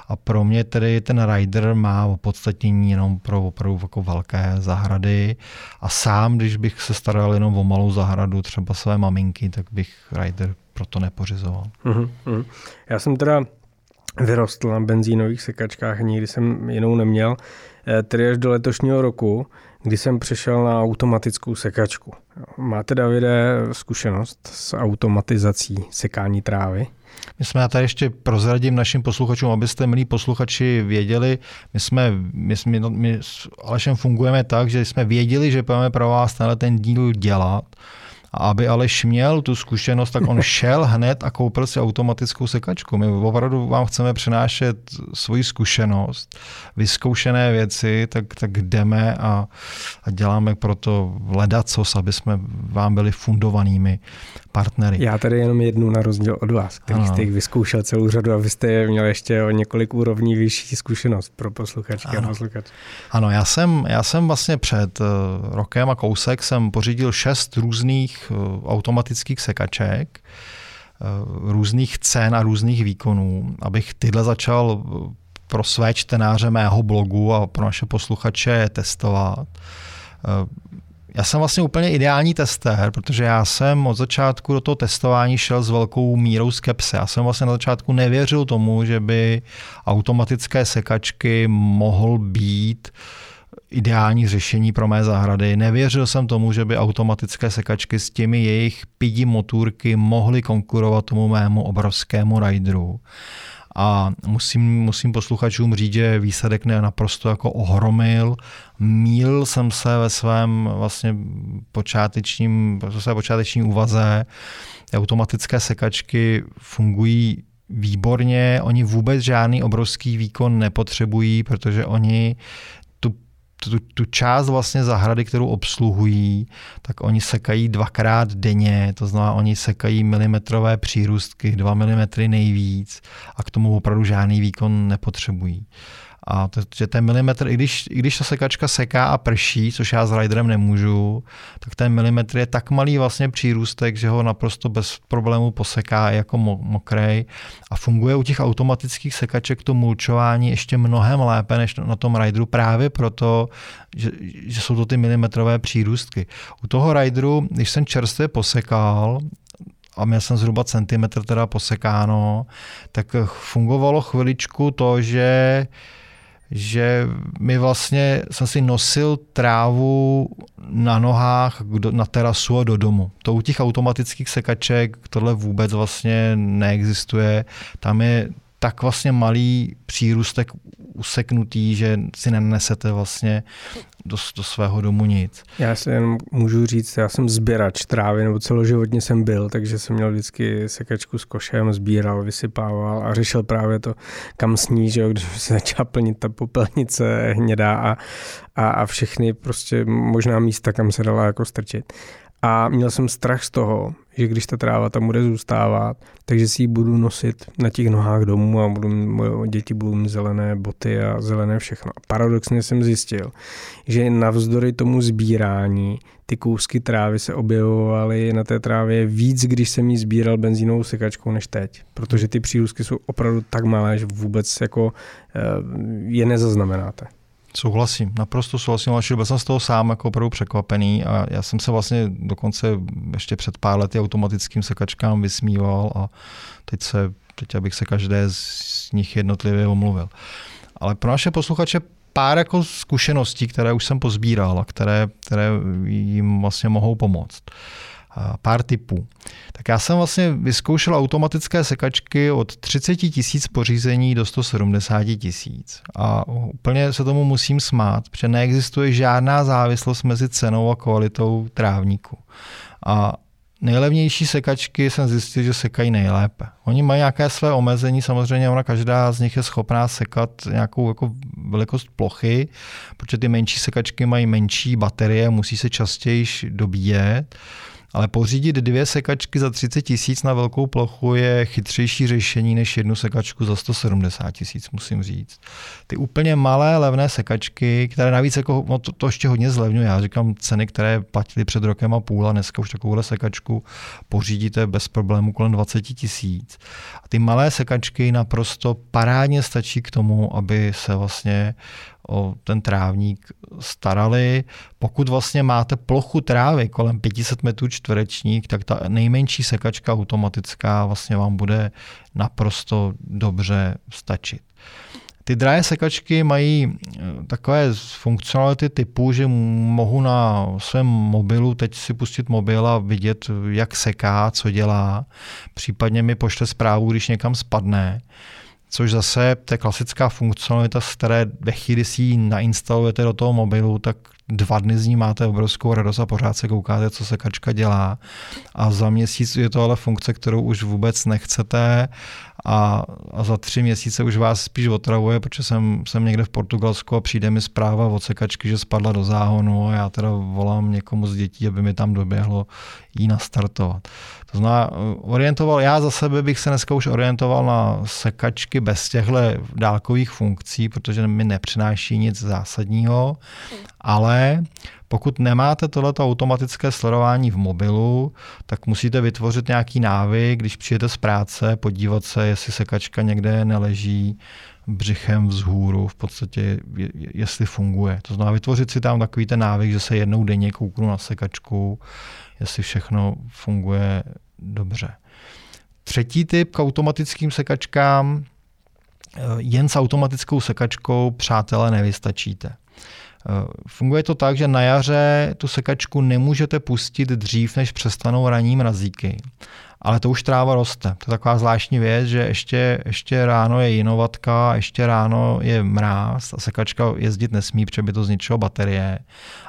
A pro mě tedy ten rider má opodstatnění jenom pro opravdu jako velké zahrady. A sám, když bych se staral jenom o malou zahradu, třeba své maminky, tak bych rider proto nepořizoval. Mm-hmm. Já jsem teda vyrostl na benzínových sekačkách, nikdy jsem jinou neměl, eh, tedy až do letošního roku, kdy jsem přešel na automatickou sekačku. Máte, Davide, zkušenost s automatizací sekání trávy? My jsme, já tady ještě prozradím našim posluchačům, abyste, milí posluchači, věděli, my jsme, my, jsme, my s Alešem fungujeme tak, že jsme věděli, že budeme pro vás tenhle ten díl dělat, a aby Aleš měl tu zkušenost, tak on šel hned a koupil si automatickou sekačku. My opravdu vám chceme přenášet svoji zkušenost, vyzkoušené věci, tak, tak jdeme a, a děláme proto ledacos, aby jsme vám byli fundovanými partnery. Já tady jenom jednu na rozdíl od vás, který ano. jste jich vyzkoušel celou řadu, abyste měl ještě o několik úrovní vyšší zkušenost pro posluchačky ano. a posluchače. Ano, já jsem, já jsem vlastně před uh, rokem a kousek jsem pořídil šest různých uh, automatických sekaček, uh, různých cen a různých výkonů, abych tyhle začal pro své čtenáře mého blogu a pro naše posluchače testovat já jsem vlastně úplně ideální tester, protože já jsem od začátku do toho testování šel s velkou mírou skepse. Já jsem vlastně na začátku nevěřil tomu, že by automatické sekačky mohl být ideální řešení pro mé zahrady. Nevěřil jsem tomu, že by automatické sekačky s těmi jejich pidi motůrky mohly konkurovat tomu mému obrovskému rideru. A musím, musím posluchačům říct, že výsledek mě naprosto jako ohromil. Míl jsem se ve svém vlastně počátečním, své počáteční úvaze. Automatické sekačky fungují výborně, oni vůbec žádný obrovský výkon nepotřebují, protože oni tu, tu část vlastně zahrady, kterou obsluhují, tak oni sekají dvakrát denně, to znamená, oni sekají milimetrové přírůstky, dva milimetry nejvíc a k tomu opravdu žádný výkon nepotřebují. A to, že ten milimetr, i když, i když ta sekačka seká a prší, což já s riderem nemůžu, tak ten milimetr je tak malý vlastně přírůstek, že ho naprosto bez problémů poseká jako mokrý a funguje u těch automatických sekaček to mulčování ještě mnohem lépe než na tom rideru právě proto, že, že jsou to ty milimetrové přírůstky. U toho rideru, když jsem čerstvě posekal, a měl jsem zhruba centimetr teda posekáno, tak fungovalo chviličku to, že že mi vlastně jsem si nosil trávu na nohách na terasu a do domu. To u těch automatických sekaček tohle vůbec vlastně neexistuje. Tam je tak vlastně malý přírůstek useknutý, že si nenesete vlastně do, do svého domu nic. Já si jen můžu říct, já jsem sběrač trávy, nebo celoživotně jsem byl, takže jsem měl vždycky sekačku s košem, sbíral, vysypával a řešil právě to, kam sní, že když se začala plnit ta popelnice hnědá a, a, a všechny prostě možná místa, kam se dala jako strčit. A měl jsem strach z toho, že když ta tráva tam bude zůstávat, takže si ji budu nosit na těch nohách domů a budu, moje děti budou mít zelené boty a zelené všechno. A paradoxně jsem zjistil, že navzdory tomu sbírání ty kousky trávy se objevovaly na té trávě víc, když jsem ji sbíral benzínovou sekačkou než teď. Protože ty přírůstky jsou opravdu tak malé, že vůbec jako eh, je nezaznamenáte. Souhlasím, naprosto souhlasím, ale byl jsem z toho sám jako opravdu překvapený a já jsem se vlastně dokonce ještě před pár lety automatickým sekačkám vysmíval a teď se, teď abych se každé z nich jednotlivě omluvil. Ale pro naše posluchače pár jako zkušeností, které už jsem pozbíral a které, které jim vlastně mohou pomoct. Pár typů. Tak já jsem vlastně vyzkoušel automatické sekačky od 30 tisíc pořízení do 170 tisíc. A úplně se tomu musím smát, protože neexistuje žádná závislost mezi cenou a kvalitou trávníku. A Nejlevnější sekačky jsem zjistil, že sekají nejlépe. Oni mají nějaké své omezení, samozřejmě ona každá z nich je schopná sekat nějakou jako velikost plochy, protože ty menší sekačky mají menší baterie, musí se častěji dobíjet Ale pořídit dvě sekačky za 30 tisíc na velkou plochu je chytřejší řešení než jednu sekačku za 170 tisíc, musím říct. Ty úplně malé levné sekačky, které navíc jako, no to, to ještě hodně zlevňuje. Já říkám ceny, které platily před rokem a půl a dneska už takovouhle sekačku pořídíte bez problému kolem 20 tisíc. A ty malé sekačky naprosto parádně stačí k tomu, aby se vlastně o ten trávník starali. Pokud vlastně máte plochu trávy kolem 500 metrů čtverečních, tak ta nejmenší sekačka automatická vlastně vám bude naprosto dobře stačit. Ty drahé sekačky mají eh, takové funkcionality typu, že mohu na svém mobilu teď si pustit mobil a vidět, jak seká, co dělá. Případně mi pošle zprávu, když někam spadne což zase je klasická funkcionalita, z které ve chvíli si ji nainstalujete do toho mobilu, tak dva dny z ní máte obrovskou radost a pořád se koukáte, co se kačka dělá. A za měsíc je to ale funkce, kterou už vůbec nechcete a, a za tři měsíce už vás spíš otravuje, protože jsem, jsem někde v Portugalsku a přijde mi zpráva od sekačky, že spadla do záhonu a já teda volám někomu z dětí, aby mi tam doběhlo jí nastartovat. To znamená, orientoval, já za sebe bych se dneska už orientoval na sekačky bez těchto dálkových funkcí, protože mi nepřináší nic zásadního, ale pokud nemáte tohleto automatické sledování v mobilu, tak musíte vytvořit nějaký návyk, když přijete z práce, podívat se, jestli sekačka někde neleží břichem vzhůru, v podstatě jestli funguje. To znamená vytvořit si tam takový ten návyk, že se jednou denně kouknu na sekačku, jestli všechno funguje dobře. Třetí typ k automatickým sekačkám, jen s automatickou sekačkou, přátelé, nevystačíte. Eh, funguje to tak, že na jaře tu sekačku nemůžete pustit dřív, než přestanou raní mrazíky. Ale to už tráva roste. To je taková zvláštní věc, že ještě, ještě ráno je jinovatka, ještě ráno je mráz a sekačka jezdit nesmí, protože by to zničilo baterie.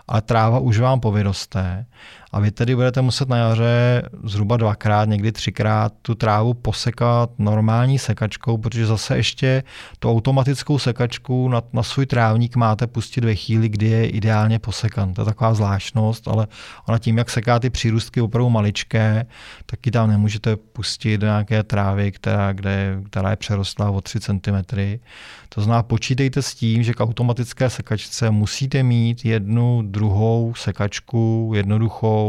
Ale tráva už vám povyroste a vy tedy budete muset na jaře zhruba dvakrát, někdy třikrát tu trávu posekat normální sekačkou, protože zase ještě tu automatickou sekačku na, na svůj trávník máte pustit ve chvíli, kdy je ideálně posekan. To je taková zvláštnost, ale ona tím, jak seká ty přírůstky opravdu maličké, tak ji tam nemůžete pustit do nějaké trávy, která, kde, která je přerostlá o 3 cm. To znamená, počítejte s tím, že k automatické sekačce musíte mít jednu druhou sekačku, jednoduchou,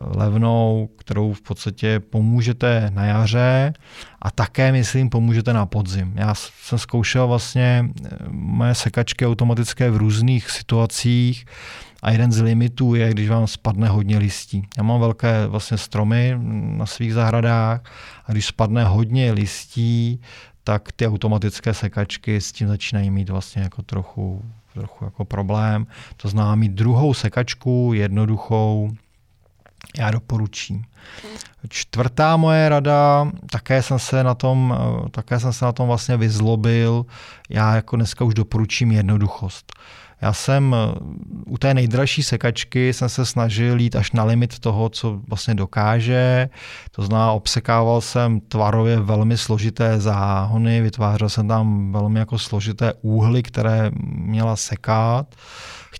levnou, kterou v podstatě pomůžete na jaře a také, myslím, pomůžete na podzim. Já jsem zkoušel vlastně eh, moje sekačky automatické v různých situacích a jeden z limitů je, když vám spadne hodně listí. Já mám velké vlastně stromy na svých zahradách a když spadne hodně listí, tak ty automatické sekačky s tím začínají mít vlastně jako trochu, trochu jako problém. To znamená mít druhou sekačku, jednoduchou, já doporučím. Čtvrtá moje rada, také jsem se na tom, také jsem se na tom vlastně vyzlobil, já jako dneska už doporučím jednoduchost. Já jsem eh, u té nejdražší sekačky jsem se snažil jít až na limit toho, co vlastně dokáže. To znamená, obsekával jsem tvarově velmi složité záhony, vytvářel jsem tam velmi jako složité úhly, které měla sekat.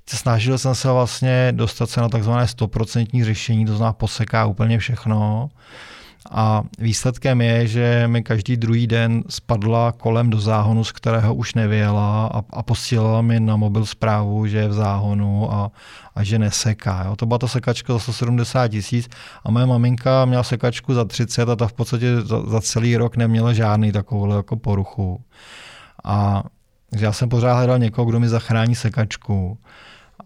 Snažil jsem se vlastně dostat se na takzvané 100% řešení, to znamená poseká úplně všechno. A výsledkem je, že mi každý druhý den spadla kolem do záhonu, z kterého už nevěla a, a posílala mi na mobil zprávu, že je v záhonu a, a že neseká. Jo. To byla ta sekačka za 170 tisíc a moje maminka měla sekačku za 30 a ta v podstatě za, za celý rok neměla žádný takovou jako poruchu. A já jsem pořád hledal někoho, kdo mi zachrání sekačku.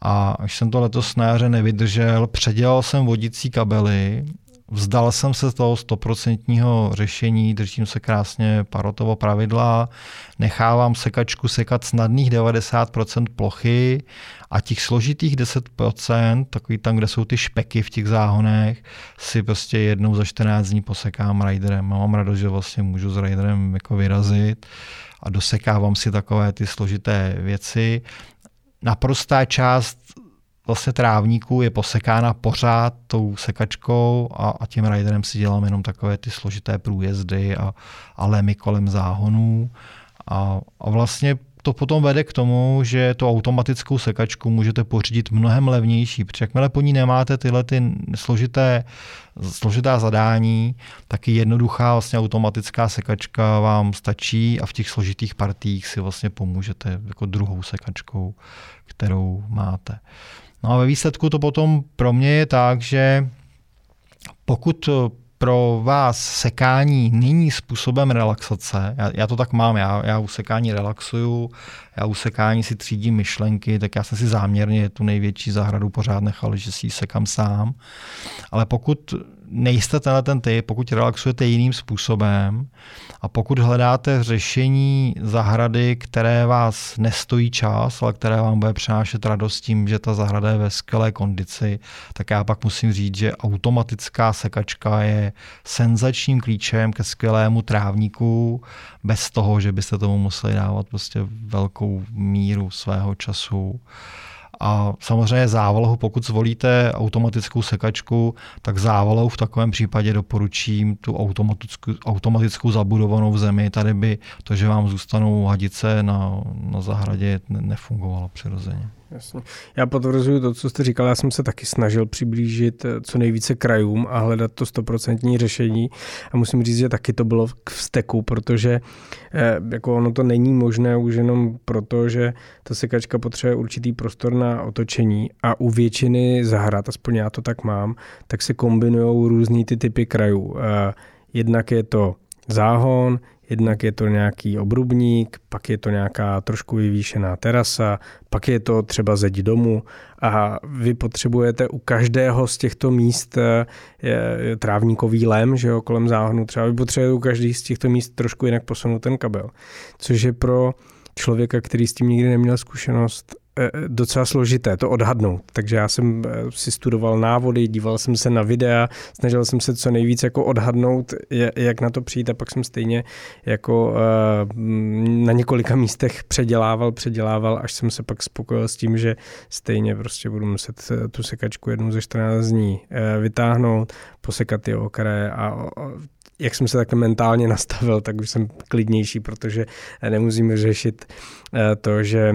A až jsem to letos na jaře nevydržel, předělal jsem vodící kabely Vzdal jsem se toho stoprocentního řešení, držím se krásně parotovo pravidla, nechávám sekačku sekat snadných 90% plochy a těch složitých 10%, takový tam, kde jsou ty špeky v těch záhonech, si prostě jednou za 14 dní posekám riderem. Mám radost, že vlastně můžu s riderem jako vyrazit a dosekávám si takové ty složité věci. Naprostá část vlastně trávníků je posekána pořád tou sekačkou a, a tím riderem si dělám jenom takové ty složité průjezdy a, a lemy kolem záhonů. A, a vlastně to potom vede k tomu, že tu automatickou sekačku můžete pořídit mnohem levnější, protože jakmile po ní nemáte tyhle ty složité, složitá zadání, tak i jednoduchá vlastně automatická sekačka vám stačí a v těch složitých partích si vlastně pomůžete jako druhou sekačkou, kterou máte. No a ve výsledku to potom pro mě je tak, že pokud pro vás sekání není způsobem relaxace, já, já to tak mám, já, já u sekání relaxuju, já u sekání si třídím myšlenky, tak já jsem si záměrně tu největší zahradu pořád nechal, že si ji sekám sám. Ale pokud nejste tenhle ten typ, pokud relaxujete jiným způsobem a pokud hledáte řešení zahrady, které vás nestojí čas, ale které vám bude přinášet radost tím, že ta zahrada je ve skvělé kondici, tak já pak musím říct, že automatická sekačka je senzačním klíčem ke skvělému trávníku, bez toho, že byste tomu museli dávat prostě velkou míru svého času. A samozřejmě závalohu, pokud zvolíte automatickou sekačku, tak závalohu v takovém případě doporučím tu automatickou, automatickou zabudovanou v zemi. Tady by to, že vám zůstanou hadice na, na zahradě, nefungovalo přirozeně. Jasně. Já potvrzuju to, co jste říkal. Já jsem se taky snažil přiblížit eh, co nejvíce krajům a hledat to stoprocentní řešení. A musím říct, že taky to bylo k vzteku, protože eh, jako ono to není možné už jenom proto, že ta sekačka potřebuje určitý prostor na otočení a u většiny zahrad, aspoň já to tak mám, tak se kombinují různý ty typy krajů. Eh, jednak je to záhon, Jednak je to nějaký obrubník, pak je to nějaká trošku vyvýšená terasa, pak je to třeba zeď domu. A vy potřebujete u každého z těchto míst eh, je, trávníkový lem, že jo, kolem záhonu třeba, vy potřebujete u každý z těchto míst trošku jinak posunout ten kabel, což je pro člověka, který s tím nikdy neměl zkušenost, Eh, docela složité to odhadnout. Takže já jsem eh, si studoval návody, díval jsem se na videa, snažil jsem se co nejvíc jako odhadnout, jak na to přijít a pak jsem stejně jako eh, na několika místech předělával, předělával, až jsem se pak spokojil s tím, že stejně prostě budu muset tu sekačku jednu ze 14 dní vytáhnout, posekat ty okraje a jak jsem se takhle mentálně nastavil, tak už jsem klidnější, protože nemusím řešit to, že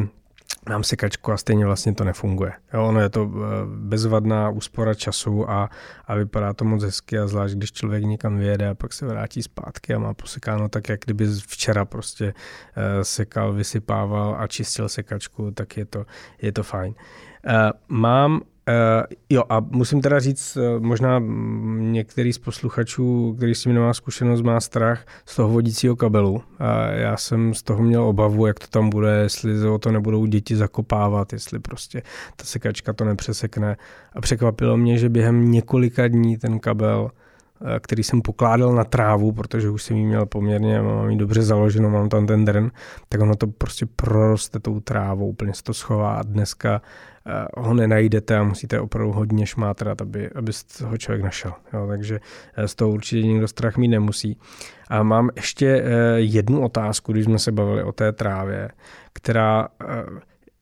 mám sekačku a stejně vlastně to nefunguje. Jo, ono je to eh, bezvadná úspora času a, a vypadá to moc hezky a zvlášť, když člověk někam vyjede a pak se vrátí zpátky a má posekáno tak, jak kdyby včera prostě uh, sekal, vysypával a čistil sekačku, tak je to, je to fajn. Uh, mám Uh, jo a musím teda říct, uh, možná některý z posluchačů, který s tím nemá zkušenost, má strach z toho vodícího kabelu. A já jsem z toho měl obavu, jak to tam bude, jestli o to nebudou děti zakopávat, jestli prostě ta sekačka to nepřesekne. A překvapilo mě, že během několika dní ten kabel Eh, který jsem pokládal na trávu, protože už jsem ji měl poměrně, mám ji dobře založenou, mám tam ten drn, tak ono to prostě proroste tou trávou, úplně se to schová a dneska eh, ho nenajdete a musíte opravdu hodně šmátrat, aby, aby ho člověk našel. Jo, takže eh, z toho určitě někdo strach mít nemusí. A mám ještě jednu otázku, když jsme se bavili o té trávě, která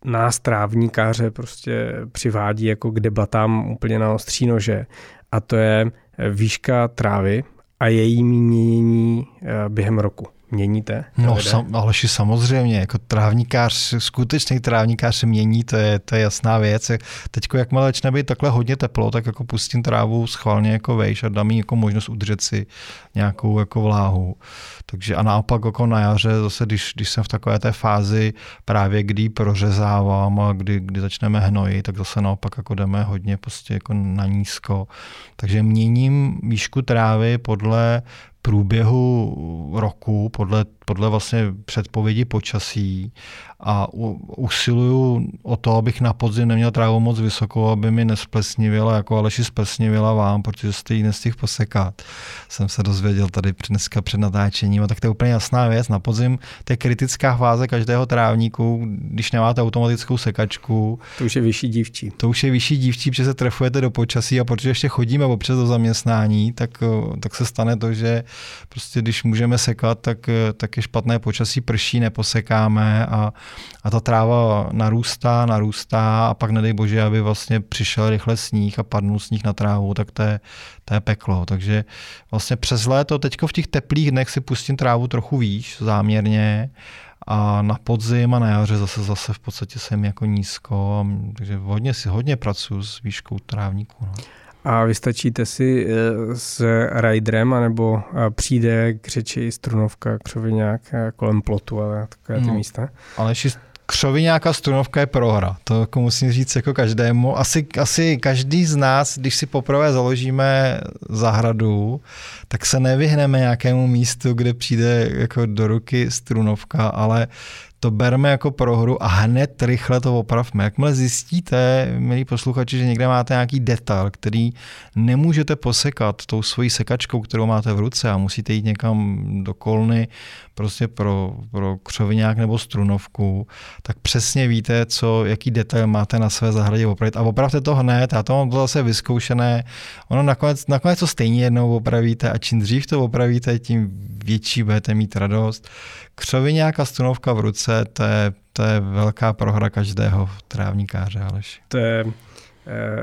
nás trávníkáře prostě přivádí jako k debatám úplně na ostří nože. A to je, výška trávy a její měnění eh, během roku. Měníte? No, sam, Aleši, samozřejmě, jako trávníkář, skutečný trávníkář se mění, to je, to je jasná věc. Teď, jakmile začne být takhle hodně teplo, tak jako pustím trávu schválně jako vejš a dám jí jako možnost udržet si nějakou jako vláhu. Takže a naopak jako na jaře, zase když, když jsem v takové té fázi právě kdy prořezávám a kdy, kdy začneme hnojit, tak zase naopak jako jdeme hodně prostě jako na nízko. Takže měním výšku trávy podle průběhu roku, podle, podle vlastně předpovědi počasí a usiluju o to, abych na podzim neměl trávu moc vysokou, aby mi nesplesnivila, jako Aleši splesnivila vám, protože jste ji nestihl posekat. Jsem se dozvěděl tady dneska před natáčením, a tak to je úplně jasná věc. Na podzim to je kritická fáze každého trávníku, když nemáte automatickou sekačku. To už je vyšší dívčí. To už je vyšší dívčí, protože se trefujete do počasí a protože ještě chodíme občas do zaměstnání, tak, tak se stane to, že prostě když můžeme sekat, tak, tak je špatné počasí, prší, neposekáme a a ta tráva narůstá, narůstá a pak nedej bože, aby vlastně přišel rychle sníh a padnul sníh na trávu, tak to je, to je peklo. Takže vlastně přes léto, teďko v těch teplých dnech si pustím trávu trochu výš záměrně a na podzim a na jaře zase zase v podstatě jsem jako nízko, takže hodně si hodně pracuji s výškou trávníku. No. A vystačíte si eh, s riderem, anebo eh, přijde k řeči strunovka, křoviňák eh, kolem plotu a takové ty no, místa? Ale Křoviňáka strunovka je prohra, to jako musím říct jako každému. Asi, asi každý z nás, když si poprvé založíme zahradu, tak se nevyhneme nějakému místu, kde přijde jako do ruky strunovka, ale to berme jako prohru a hned rychle to opravme. Jakmile zjistíte, milí posluchači, že někde máte nějaký detail, který nemůžete posekat tou svojí sekačkou, kterou máte v ruce a musíte jít někam do kolny prostě pro, pro křoviňák nebo strunovku, tak přesně víte, co, jaký detail máte na své zahradě opravit. A opravte to hned, já to mám zase vyzkoušené. Ono nakonec, nakonec to stejně jednou opravíte a čím dřív to opravíte, tím větší budete mít radost. Křoviňák a strunovka v ruce, to je, to je velká prohra každého trávníkáře, Aleš. To je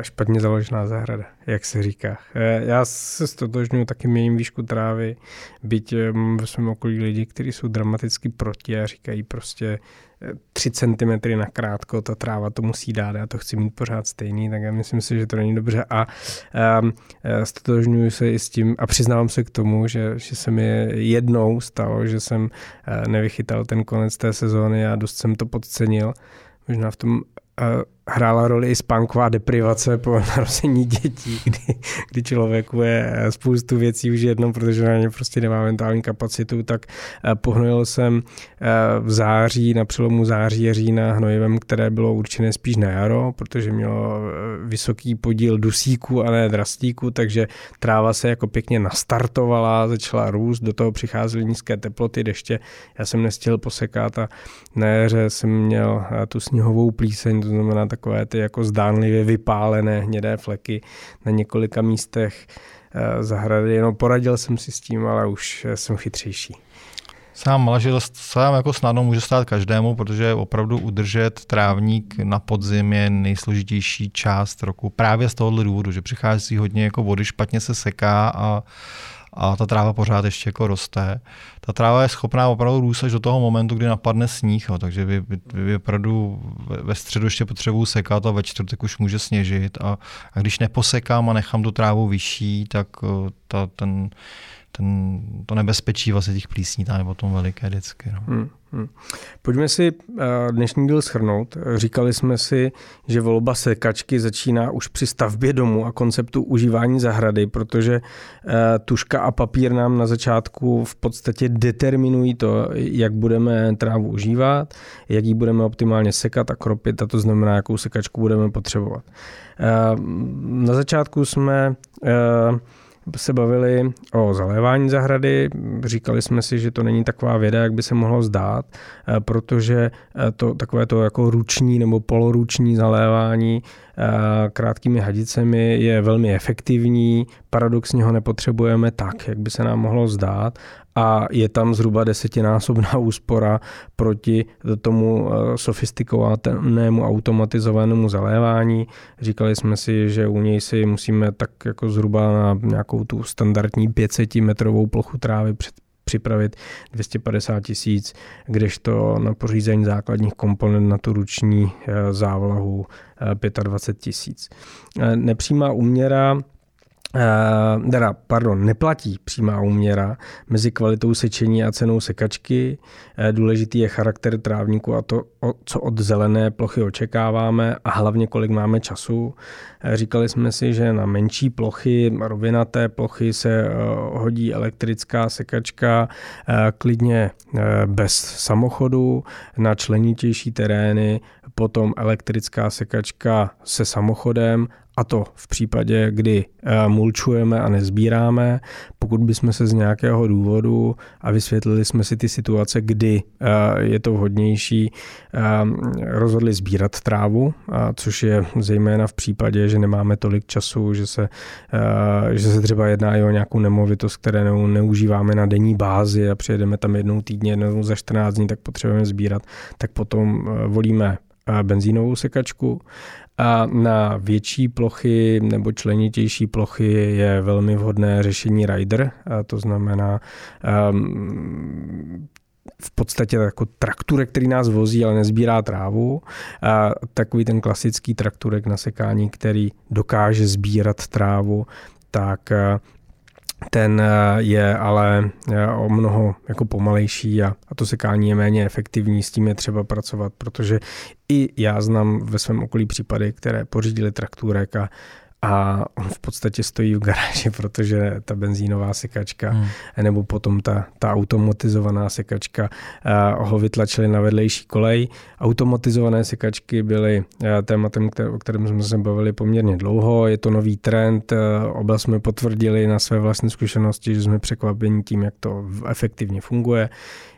špatně založená zahrada, jak se říká. Eh, já se stotožňuji taky měním výšku trávy, byť eh, ve svém okolí lidi, kteří jsou dramaticky proti a říkají prostě 3 cm na krátko, ta tráva to musí dát, já to chci mít pořád stejný, tak já myslím si, že to není dobře a um, stotožňuji se i s tím a přiznávám se k tomu, že, že se mi jednou stalo, že jsem uh, nevychytal ten konec té sezóny a dost jsem to podcenil. Možná v tom hrála roli i spánková deprivace po narození dětí, kdy, kdy člověku je spoustu věcí už jedno, protože na ně prostě nemá mentální kapacitu, tak eh, pohnojil jsem eh, v září, na přelomu září a října hnojivem, které bylo určené spíš na jaro, protože mělo eh, vysoký podíl dusíku a ne drastíku, takže tráva se jako pěkně nastartovala, začala růst, do toho přicházely nízké teploty, deště, já jsem nestihl posekat a na jaře jsem měl tu sněhovou plíseň, to znamená takové ty jako zdánlivě vypálené hnědé fleky na několika místech eh, zahrady. No poradil jsem si s tím, ale už jsem chytřejší. Sám že sám jako snadno může stát každému, protože opravdu udržet trávník na podzim je nejsložitější část roku. Právě z tohohle důvodu, že přichází hodně jako vody, špatně se seká a a ta tráva pořád ještě jako roste. Ta tráva je schopná opravdu růst až do toho momentu, kdy napadne sníh, jo, takže vy, vy, vy opravdu ve středu ještě potřebuju sekat a ve čtvrtek už může sněžit a, a když neposekám a nechám tu trávu vyšší, tak ta, ten, ten, to nebezpečí vlastně těch plísní tam je potom veliké vždycky. No. Hmm, hmm. Pojďme si eh, dnešní díl schrnout. Říkali jsme si, že volba sekačky začíná už při stavbě domu a konceptu užívání zahrady, protože eh, tuška a papír nám na začátku v podstatě determinují to, jak budeme trávu užívat, jak ji budeme optimálně sekat a kropit, a to znamená, jakou sekačku budeme potřebovat. Eh, na začátku jsme se bavili o zalévání zahrady. Říkali jsme si, že to není taková věda, jak by se mohlo zdát, eh, protože eh, to takové to jako ruční nebo poloruční zalévání eh, krátkými hadicemi je velmi efektivní, paradoxně ho nepotřebujeme tak, jak by se nám mohlo zdát a je tam zhruba desetinásobná úspora proti tomu eh, sofistikovanému automatizovanému zalévání. Říkali jsme si, že u něj si musíme tak jako zhruba na nějakou tu standardní 500 metrovou plochu trávy před připravit 250 tisíc, kdežto na pořízení základních komponent na tu ruční eh, závlahu 25 eh, tisíc. Nepřímá úměra teda, pardon, neplatí přímá úměra mezi kvalitou sečení a cenou sekačky. Uh, důležitý je charakter trávníku a to, co od zelené plochy očekáváme a hlavně kolik máme času. Uh, říkali jsme si, že na menší plochy, rovinaté plochy se hodí elektrická sekačka klidně bez samochodu, na členitější terény potom elektrická sekačka se samochodem a to v případě, kdy eh, mulčujeme a nezbíráme. Pokud bychom se z nějakého důvodu a vysvětlili jsme si ty situace, kdy eh, je to vhodnější, eh, rozhodli sbírat trávu, což je zejména v případě, že nemáme tolik času, že se, že se třeba jedná i o nějakou nemovitost, kterou neužíváme na denní bázi a přijedeme tam jednou týdně, jednou za 14 dní, tak potřebujeme sbírat, tak potom volíme benzínovou sekačku a na větší plochy nebo členitější plochy je velmi vhodné řešení rider, a to znamená um, v podstatě jako trakturek, který nás vozí, ale nezbírá trávu. A takový ten klasický trakturek na sekání, který dokáže sbírat trávu, tak ten je ale o mnoho jako pomalejší a, a to sekání je méně efektivní, s tím je třeba pracovat, protože i já znám ve svém okolí případy, které pořídili traktůrek a a on v podstatě stojí v garáži, protože ta benzínová sekačka hmm. nebo potom ta, ta automatizovaná sekačka uh, ho vytlačili na vedlejší kolej. Automatizované sekačky byly uh, tématem, které, o kterém jsme se bavili poměrně dlouho. Je to nový trend, uh, oba jsme potvrdili na své vlastní zkušenosti, že jsme překvapeni tím, jak to efektivně funguje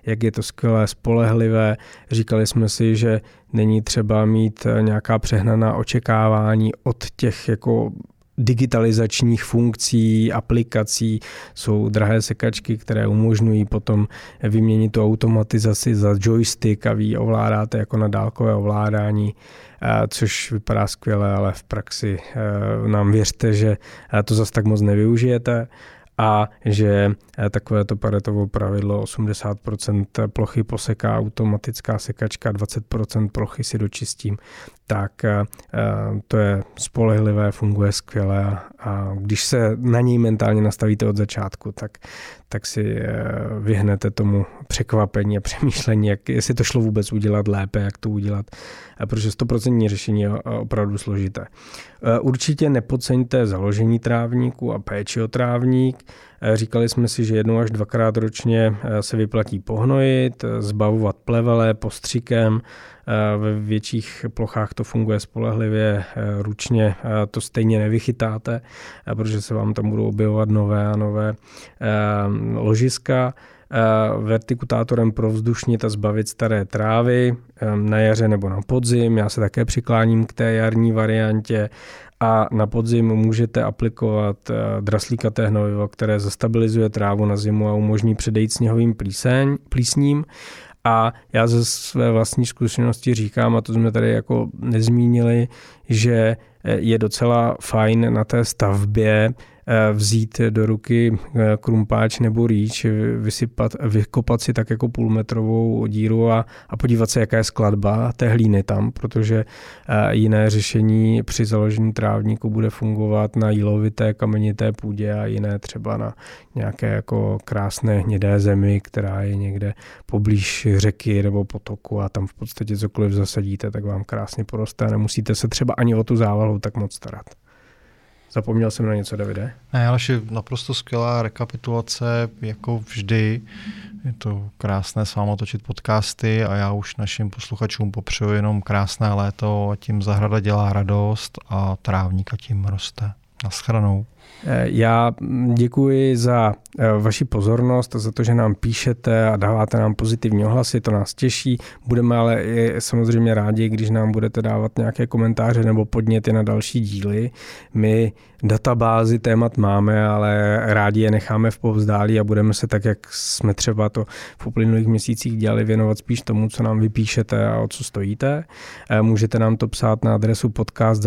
jak je to skvělé, spolehlivé. Říkali jsme si, že není třeba mít eh, nějaká přehnaná očekávání od těch jako digitalizačních funkcí, aplikací. Jsou drahé sekačky, které umožňují potom vyměnit tu automatizaci za joystick a vy ovládáte jako na dálkové ovládání, eh, což vypadá skvěle, ale v praxi eh, nám věřte, že to zase tak moc nevyužijete a že eh, takové to paretovo pravidlo 80% plochy poseká automatická sekačka, 20% plochy si dočistím, tak eh, to je spolehlivé, funguje skvěle a když se na něj mentálně nastavíte od začátku, tak, tak si eh, vyhnete tomu překvapení a přemýšlení, jak, jestli to šlo vůbec udělat lépe, jak to udělat, protože 100% řešení je opravdu složité. Určitě nepodceňte založení trávníku a péči o trávník. Říkali jsme si, že jednou až dvakrát ročně se vyplatí pohnojit, zbavovat plevele postřikem, ve větších plochách to funguje spolehlivě, ručně to stejně nevychytáte, protože se vám tam budou objevovat nové a nové ložiska. Vertikutátorem provzdušnit a zbavit staré trávy na jaře nebo na podzim. Já se také přikláním k té jarní variantě. A na podzim můžete aplikovat draslíkaté hnojivo, které zastabilizuje trávu na zimu a umožní předejít sněhovým plíseň, plísním a já ze své vlastní zkušenosti říkám, a to jsme tady jako nezmínili, že je docela fajn na té stavbě Eh, vzít do ruky eh, krumpáč nebo rýč, vysypat, vykopat si tak jako půlmetrovou díru a, a podívat se, jaká je skladba té hlíny tam, protože eh, jiné řešení při založení trávníku bude fungovat na jílovité kamenité půdě a jiné třeba na nějaké jako krásné hnědé zemi, která je někde poblíž řeky nebo potoku a tam v podstatě cokoliv zasadíte, tak vám krásně poroste a nemusíte se třeba ani o tu závalu tak moc starat. Zapomněl jsem na něco, Davide? Ne, ale naprosto skvělá rekapitulace, jako vždy. Je to krásné s vámi točit podcasty a já už našim posluchačům popřeju jenom krásné léto a tím zahrada dělá radost a trávník a tím roste. Naschranou. Eh, já děkuji za eh, vaši pozornost a za to, že nám píšete a dáváte nám pozitivní ohlasy, to nás těší. Budeme ale i samozřejmě rádi, když nám budete dávat nějaké komentáře nebo podněty na další díly. My databázy témat máme, ale rádi je necháme v povzdálí a budeme se tak, jak jsme třeba to v uplynulých měsících dělali, věnovat spíš tomu, co nám vypíšete a o co stojíte. Eh, můžete nám to psát na adresu podcast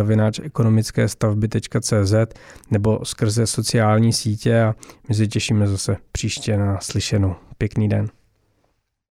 nebo skrze sociální sítě a my se těšíme zase příště na slyšenou. Pěkný den.